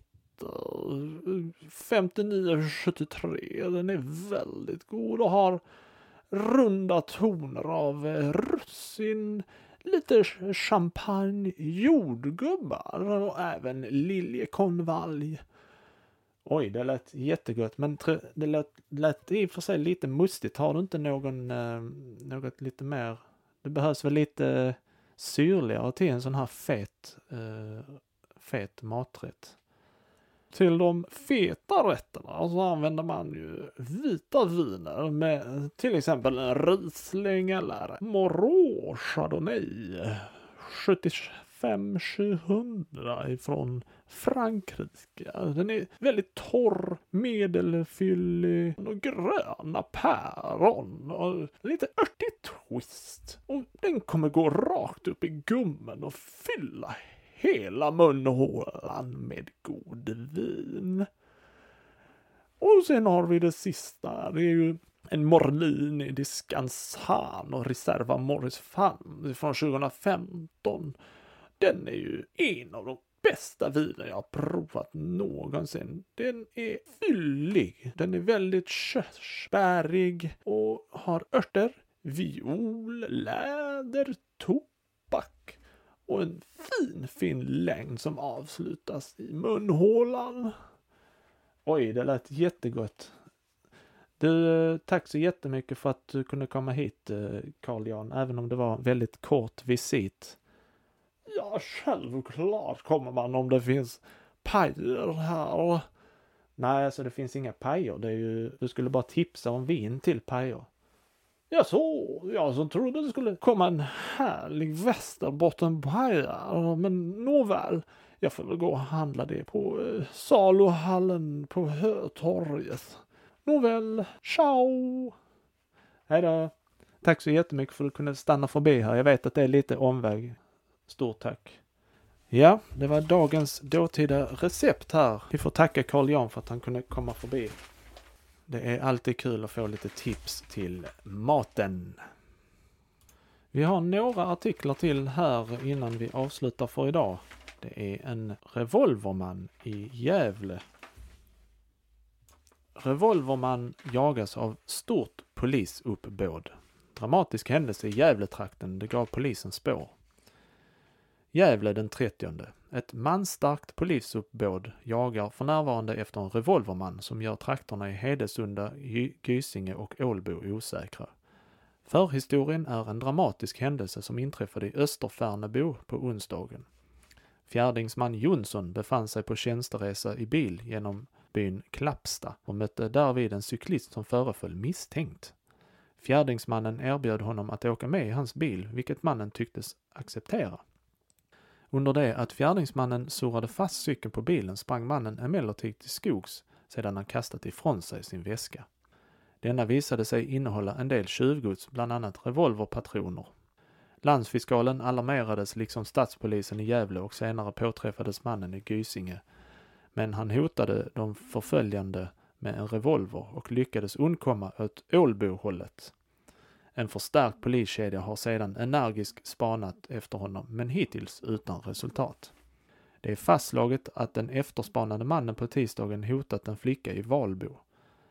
5973. Den är väldigt god och har runda toner av russin, lite champagne, jordgubbar och även liljekonvalj. Oj, det lät jättegott, men det lät, lät i och för sig lite mustigt. Har du inte någon, eh, något lite mer? Det behövs väl lite syrligare till en sån här fet, eh, fet maträtt. Till de feta rätterna så använder man ju vita viner med till exempel en Riesling eller Moreau Chardonnay 75-700 ifrån Frankrike. Den är väldigt torr, medelfyllig och gröna päron och lite örtig twist. Och den kommer gå rakt upp i gummen och fylla hela munhålan med god vin. Och sen har vi det sista, det är ju en Morlini, i Skansan och Reserva Morris Fan från 2015. Den är ju en av de bästa viner jag har provat någonsin. Den är fyllig, den är väldigt körsbärig och har örter, viol, läder, tobak och en fin, fin längd som avslutas i munhålan. Oj, det lät jättegott. Du, eh, tack så jättemycket för att du kunde komma hit, eh, Carl Jan, även om det var en väldigt kort visit. Ja, självklart kommer man om det finns pajer här. Nej, alltså det finns inga pajer. Det är ju, du skulle bara tipsa om vin till pajer. Ja, så. Jag som trodde det skulle komma en härlig västerbottenpajer. Men nåväl. Jag får väl gå och handla det på eh, saluhallen på Hötorget. Nåväl, ciao! Hej då! Tack så jättemycket för att du kunde stanna förbi här. Jag vet att det är lite omväg. Stort tack! Ja, det var dagens dåtida recept här. Vi får tacka Carl Jan för att han kunde komma förbi. Det är alltid kul att få lite tips till maten. Vi har några artiklar till här innan vi avslutar för idag. Det är en revolverman i Gävle. Revolverman jagas av stort polisuppbåd. Dramatisk händelse i Gävletrakten, det gav polisen spår. Gävle den 30. Ett manstarkt polisuppbåd jagar för närvarande efter en revolverman som gör trakterna i Hedesunda, Gysinge och Ålbo osäkra. Förhistorien är en dramatisk händelse som inträffade i Österfärnebo på onsdagen. Fjärdingsman Jonsson befann sig på tjänsteresa i bil genom byn Klappsta och mötte därvid en cyklist som föreföll misstänkt. Fjärdingsmannen erbjöd honom att åka med i hans bil, vilket mannen tycktes acceptera. Under det att fjärdingsmannen surrade fast cykeln på bilen sprang mannen emellertid till skogs sedan han kastat ifrån sig sin väska. Denna visade sig innehålla en del tjuvgods, bland annat revolverpatroner. Landsfiskalen alarmerades liksom stadspolisen i Gävle och senare påträffades mannen i Gysinge. Men han hotade de förföljande med en revolver och lyckades undkomma åt Ålbohållet. En förstärkt poliskedja har sedan energiskt spanat efter honom, men hittills utan resultat. Det är fastslaget att den efterspanade mannen på tisdagen hotat en flicka i Valbo.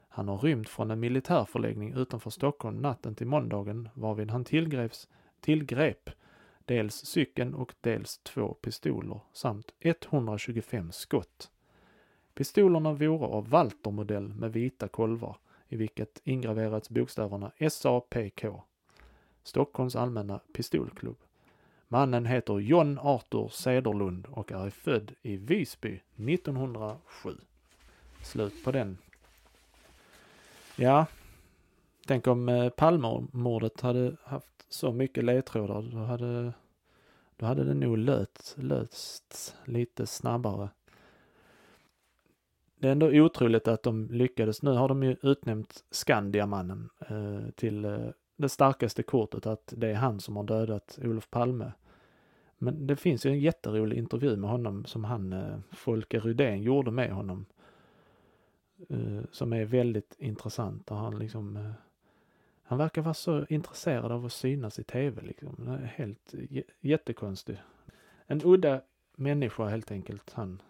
Han har rymt från en militärförläggning utanför Stockholm natten till måndagen varvid han tillgreps, tillgrep dels cykeln och dels två pistoler samt 125 skott. Pistolerna vore av Walter-modell med vita kolvar i vilket ingraverats bokstäverna SAPK. Stockholms allmänna pistolklubb. Mannen heter John Arthur Sederlund och är född i Visby 1907. Slut på den. Ja, tänk om eh, Palmemordet hade haft så mycket ledtrådar. Då hade, då hade det nog löst, lösts lite snabbare det är ändå otroligt att de lyckades. Nu har de ju utnämnt Skandiamannen eh, till eh, det starkaste kortet, att det är han som har dödat Olof Palme. Men det finns ju en jätterolig intervju med honom som han, eh, Folke Rydén, gjorde med honom. Eh, som är väldigt intressant och han liksom eh, han verkar vara så intresserad av att synas i tv liksom. Är helt jättekonstig. En udda människa helt enkelt, han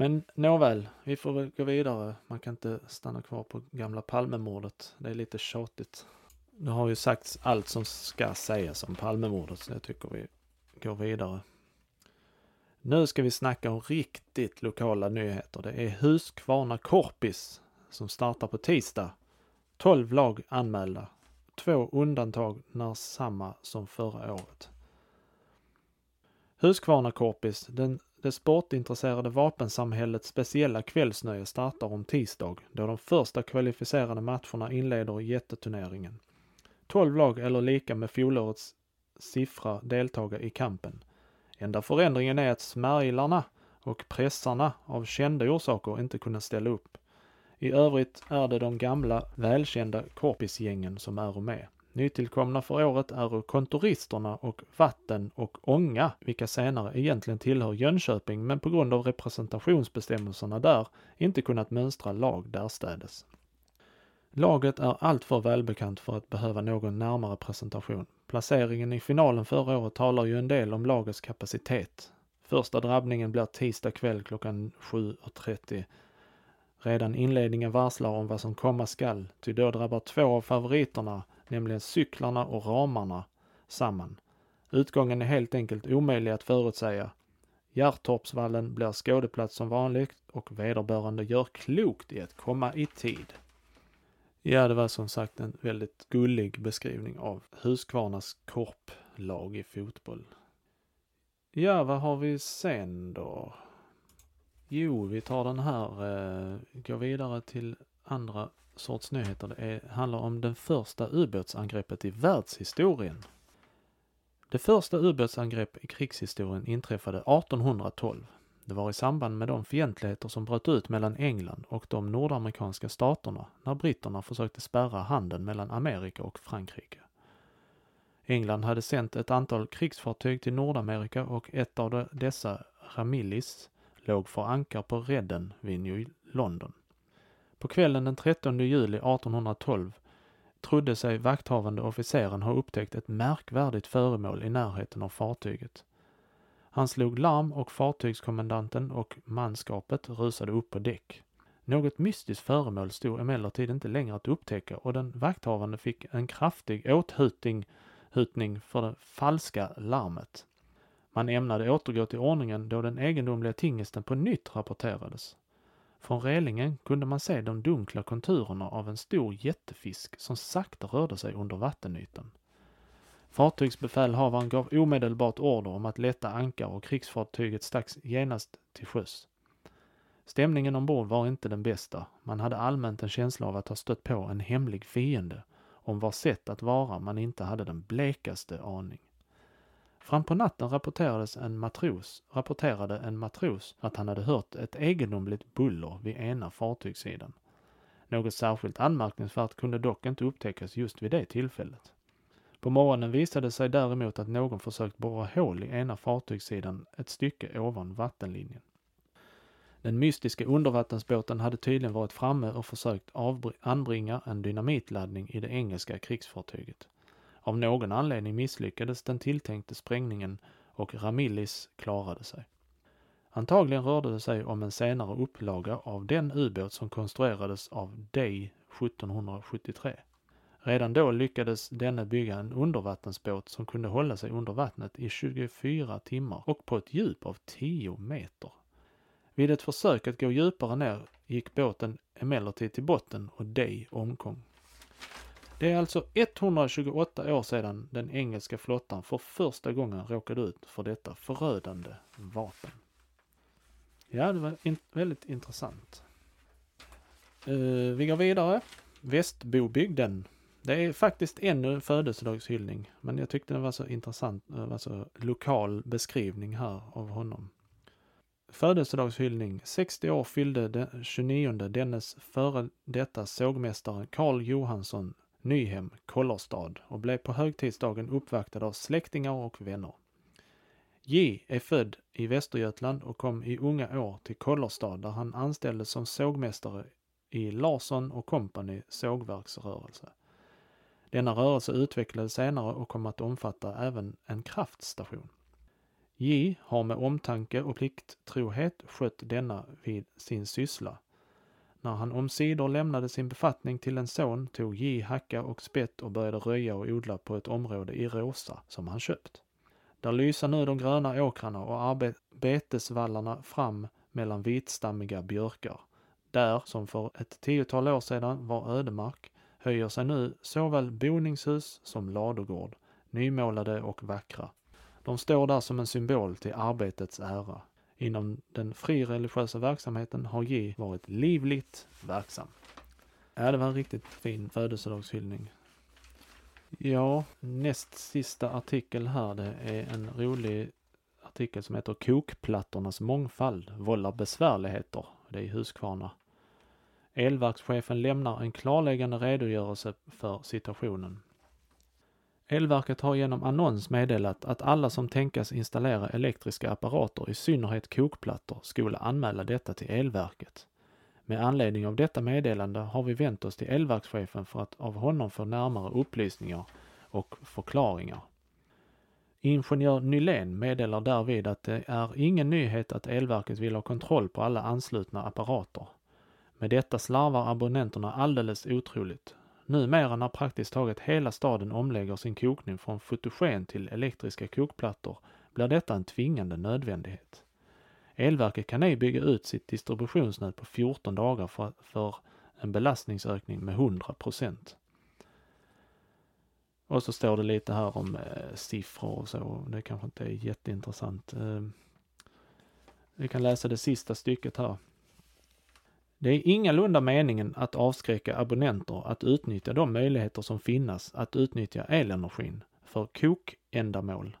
men nåväl, vi får väl gå vidare. Man kan inte stanna kvar på gamla Palmemordet. Det är lite tjatigt. Det har ju sagts allt som ska sägas om Palmemordet, så jag tycker vi går vidare. Nu ska vi snacka om riktigt lokala nyheter. Det är Huskvarna Korpis som startar på tisdag. 12 lag anmälda. Två undantag när samma som förra året. Huskvarna Korpis, den det sportintresserade vapensamhällets speciella kvällsnöje startar om tisdag då de första kvalificerade matcherna inleder jätteturneringen. 12 lag eller lika med fjolårets siffra deltaga i kampen. Enda förändringen är att smärglarna och pressarna av kända orsaker inte kunnat ställa upp. I övrigt är det de gamla välkända korpisgängen som är med. Nytillkomna för året är kontoristerna och Vatten och Ånga, vilka senare egentligen tillhör Jönköping men på grund av representationsbestämmelserna där inte kunnat mönstra lag därstädes. Laget är alltför välbekant för att behöva någon närmare presentation. Placeringen i finalen förra året talar ju en del om lagets kapacitet. Första drabbningen blir tisdag kväll klockan 7.30. Redan inledningen varslar om vad som komma skall, ty då drabbar två av favoriterna nämligen cyklarna och ramarna, samman. Utgången är helt enkelt omöjlig att förutsäga. Hjärtorpsvallen blir skådeplats som vanligt och vederbörande gör klokt i att komma i tid. Ja, det var som sagt en väldigt gullig beskrivning av Huskvarnas korplag i fotboll. Ja, vad har vi sen då? Jo, vi tar den här, eh, går vidare till andra sorts nyheter. Det är, handlar om det första ubåtsangreppet i världshistorien. Det första ubåtsangrepp i krigshistorien inträffade 1812. Det var i samband med de fientligheter som bröt ut mellan England och de nordamerikanska staterna när britterna försökte spärra handeln mellan Amerika och Frankrike. England hade sänt ett antal krigsfartyg till Nordamerika och ett av dessa, Ramillis, låg för ankar på Redden vid New London. På kvällen den 13 juli 1812 trodde sig vakthavande officeren ha upptäckt ett märkvärdigt föremål i närheten av fartyget. Han slog larm och fartygskommandanten och manskapet rusade upp på däck. Något mystiskt föremål stod emellertid inte längre att upptäcka och den vakthavande fick en kraftig åthutning för det falska larmet. Man ämnade återgå till ordningen då den egendomliga tingesten på nytt rapporterades. Från relingen kunde man se de dunkla konturerna av en stor jättefisk som sakta rörde sig under vattenytan. Fartygsbefälhavaren gav omedelbart order om att lätta ankar och krigsfartyget stack genast till sjöss. Stämningen ombord var inte den bästa. Man hade allmänt en känsla av att ha stött på en hemlig fiende om vars sätt att vara man inte hade den blekaste aning. Fram på natten rapporterades en matros, rapporterade en matros att han hade hört ett egendomligt buller vid ena fartygssidan. Något särskilt anmärkningsvärt kunde dock inte upptäckas just vid det tillfället. På morgonen visade det sig däremot att någon försökt borra hål i ena fartygssidan ett stycke ovan vattenlinjen. Den mystiska undervattensbåten hade tydligen varit framme och försökt anbringa en dynamitladdning i det engelska krigsfartyget. Av någon anledning misslyckades den tilltänkte sprängningen och Ramillis klarade sig. Antagligen rörde det sig om en senare upplaga av den ubåt som konstruerades av Day 1773. Redan då lyckades denne bygga en undervattensbåt som kunde hålla sig under vattnet i 24 timmar och på ett djup av 10 meter. Vid ett försök att gå djupare ner gick båten emellertid till botten och Day omkom. Det är alltså 128 år sedan den engelska flottan för första gången råkade ut för detta förödande vapen. Ja, det var in väldigt intressant. Uh, vi går vidare. Västbobygden. Det är faktiskt ännu födelsedagshyllning, men jag tyckte det var så intressant, det var så lokal beskrivning här av honom. Födelsedagshyllning. 60 år fyllde den 29 dennes före detta sågmästare Karl Johansson Nyhem, Kållerstad och blev på högtidsdagen uppvaktad av släktingar och vänner. J är född i Västergötland och kom i unga år till Kållerstad där han anställdes som sågmästare i Larsson och Company sågverksrörelse. Denna rörelse utvecklades senare och kom att omfatta även en kraftstation. J har med omtanke och plikttrohet skött denna vid sin syssla. När han omsider lämnade sin befattning till en son tog J hacka och spett och började röja och odla på ett område i Råsa som han köpt. Där lyser nu de gröna åkrarna och betesvallarna fram mellan vitstammiga björkar. Där, som för ett tiotal år sedan var ödemark, höjer sig nu såväl boningshus som ladugård, nymålade och vackra. De står där som en symbol till arbetets ära. Inom den frireligiösa verksamheten har J varit livligt verksam. Ja, det var en riktigt fin födelsedagshyllning. Ja, näst sista artikel här, det är en rolig artikel som heter Kokplattornas mångfald vållar besvärligheter. Det är i Huskvarna. Elverkschefen lämnar en klarläggande redogörelse för situationen. Elverket har genom annons meddelat att alla som tänkas installera elektriska apparater, i synnerhet kokplattor, skulle anmäla detta till Elverket. Med anledning av detta meddelande har vi vänt oss till elverkschefen för att av honom få närmare upplysningar och förklaringar. Ingenjör Nylén meddelar därvid att det är ingen nyhet att elverket vill ha kontroll på alla anslutna apparater. Med detta slarvar abonnenterna alldeles otroligt. Numera när praktiskt taget hela staden omlägger sin kokning från fotogen till elektriska kokplattor blir detta en tvingande nödvändighet. Elverket kan ej bygga ut sitt distributionsnät på 14 dagar för, för en belastningsökning med 100 procent. Och så står det lite här om eh, siffror och så. Det kanske inte är jätteintressant. Eh, vi kan läsa det sista stycket här. Det är ingalunda meningen att avskräcka abonnenter att utnyttja de möjligheter som finnas att utnyttja elenergin för kokändamål.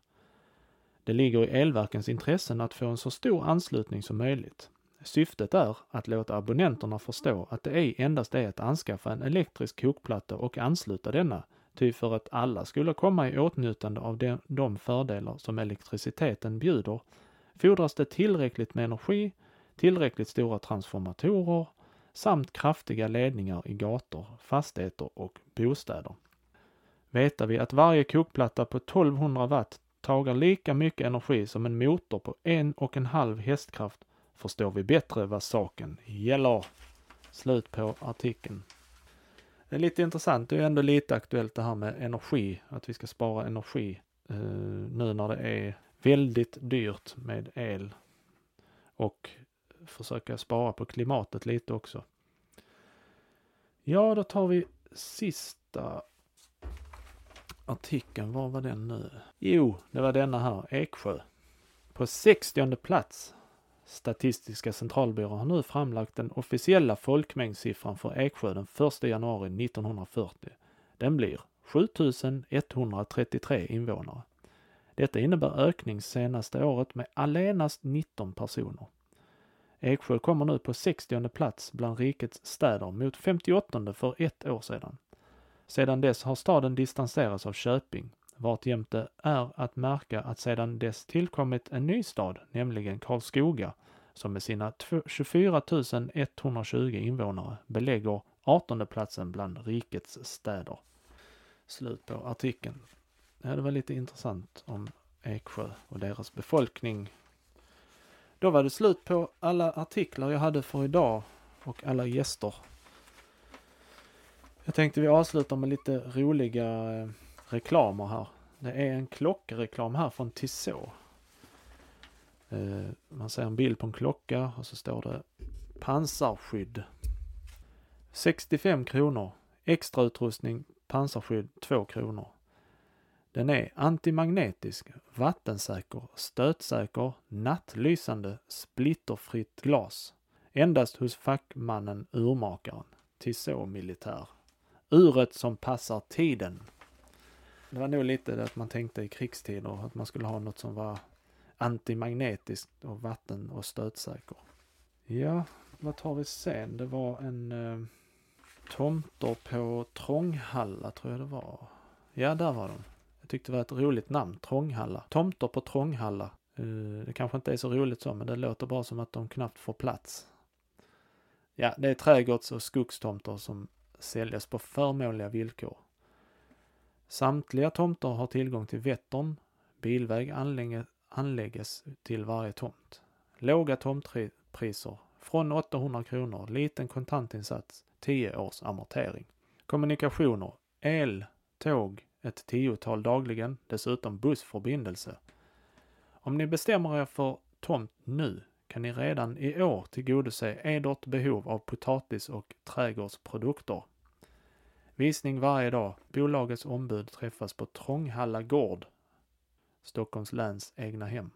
Det ligger i elverkens intressen att få en så stor anslutning som möjligt. Syftet är att låta abonnenterna förstå att det ej endast är att anskaffa en elektrisk kokplatta och ansluta denna, ty för att alla skulle komma i åtnjutande av de, de fördelar som elektriciteten bjuder fordras det tillräckligt med energi, tillräckligt stora transformatorer samt kraftiga ledningar i gator, fastigheter och bostäder. Vetar vi att varje kokplatta på 1200 watt tagar lika mycket energi som en motor på en och en halv hästkraft förstår vi bättre vad saken gäller. Slut på artikeln. Det är lite intressant, det är ändå lite aktuellt det här med energi, att vi ska spara energi eh, nu när det är väldigt dyrt med el. Och försöka spara på klimatet lite också. Ja, då tar vi sista artikeln. Var var den nu? Jo, det var denna här, Eksjö. På 60 plats. Statistiska centralbyrån har nu framlagt den officiella folkmängdssiffran för Eksjö den 1 januari 1940. Den blir 7133 invånare. Detta innebär ökning senaste året med allenast 19 personer. Eksjö kommer nu på 60 plats bland rikets städer mot 58 för ett år sedan. Sedan dess har staden distanserats av Köping, vartjämte är att märka att sedan dess tillkommit en ny stad, nämligen Karlskoga, som med sina 24 120 invånare belägger 18 platsen bland rikets städer. Slut på artikeln. Ja, det var lite intressant om Eksjö och deras befolkning. Då var det slut på alla artiklar jag hade för idag och alla gäster. Jag tänkte vi avslutar med lite roliga eh, reklamer här. Det är en klockreklam här från Tissot. Eh, man ser en bild på en klocka och så står det pansarskydd. 65 kronor. Extrautrustning pansarskydd 2 kronor. Den är antimagnetisk, vattensäker, stötsäker, nattlysande, splitterfritt glas. Endast hos fackmannen urmakaren. Tissot Militär. Uret som passar tiden. Det var nog lite det att man tänkte i krigstider att man skulle ha något som var antimagnetiskt och vatten och stötsäker. Ja, vad tar vi sen? Det var en eh, tomter på Trånghalla tror jag det var. Ja, där var de. Jag tyckte det var ett roligt namn, Trånghalla. Tomter på Trånghalla. Eh, det kanske inte är så roligt så, men det låter bara som att de knappt får plats. Ja, det är trädgårds och skogstomter som säljas på förmånliga villkor. Samtliga tomter har tillgång till Vättern. Bilväg anlägges till varje tomt. Låga tomtpriser från 800 kronor, liten kontantinsats, 10 års amortering. Kommunikationer, el, tåg, ett tiotal dagligen, dessutom bussförbindelse. Om ni bestämmer er för tomt nu kan ni redan i år tillgodose edert behov av potatis och trädgårdsprodukter. Visning varje dag. Bolagets ombud träffas på Trånghalla gård, Stockholms läns egna hem.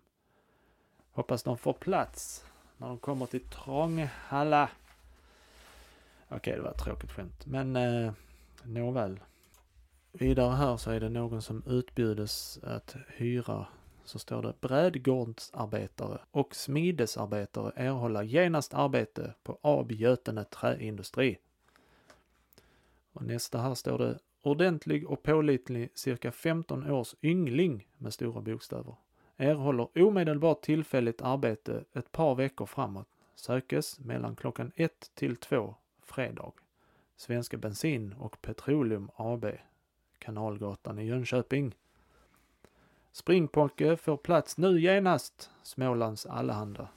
Hoppas de får plats när de kommer till Trånghalla. Okej, det var ett tråkigt skämt, men eh, nåväl. Vidare här så är det någon som utbjudes att hyra så står det brädgårdsarbetare och smidesarbetare erhålla genast arbete på AB Götene Träindustri. Och nästa här står det ordentlig och pålitlig cirka 15 års yngling med stora bokstäver. Erhåller omedelbart tillfälligt arbete ett par veckor framåt. Sökes mellan klockan 1 till 2 fredag. Svenska Bensin och Petroleum AB. Kanalgatan i Jönköping. Springpojke får plats nu genast, Smålands Allehanda.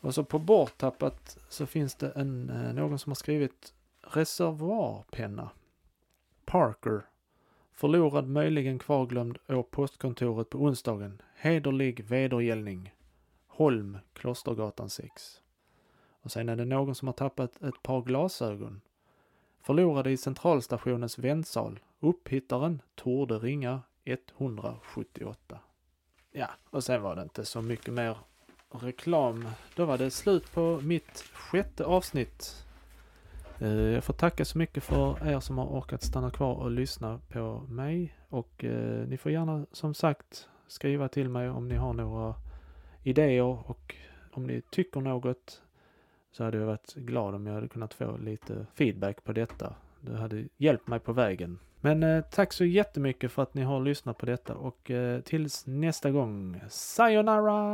Och så på borttappat så finns det en, eh, någon som har skrivit reservoarpenna. Parker. Förlorad, möjligen kvarglömd, å postkontoret på onsdagen. Hederlig vedergällning. Holm, Klostergatan 6. Och sen är det någon som har tappat ett par glasögon. Förlorade i centralstationens väntsal. Upphittaren torde ringa 178. Ja, och sen var det inte så mycket mer reklam. Då var det slut på mitt sjätte avsnitt. Eh, jag får tacka så mycket för er som har orkat stanna kvar och lyssna på mig. Och eh, ni får gärna som sagt skriva till mig om ni har några idéer och om ni tycker något så hade jag varit glad om jag hade kunnat få lite feedback på detta. Det hade hjälpt mig på vägen. Men eh, tack så jättemycket för att ni har lyssnat på detta och eh, tills nästa gång, sayonara!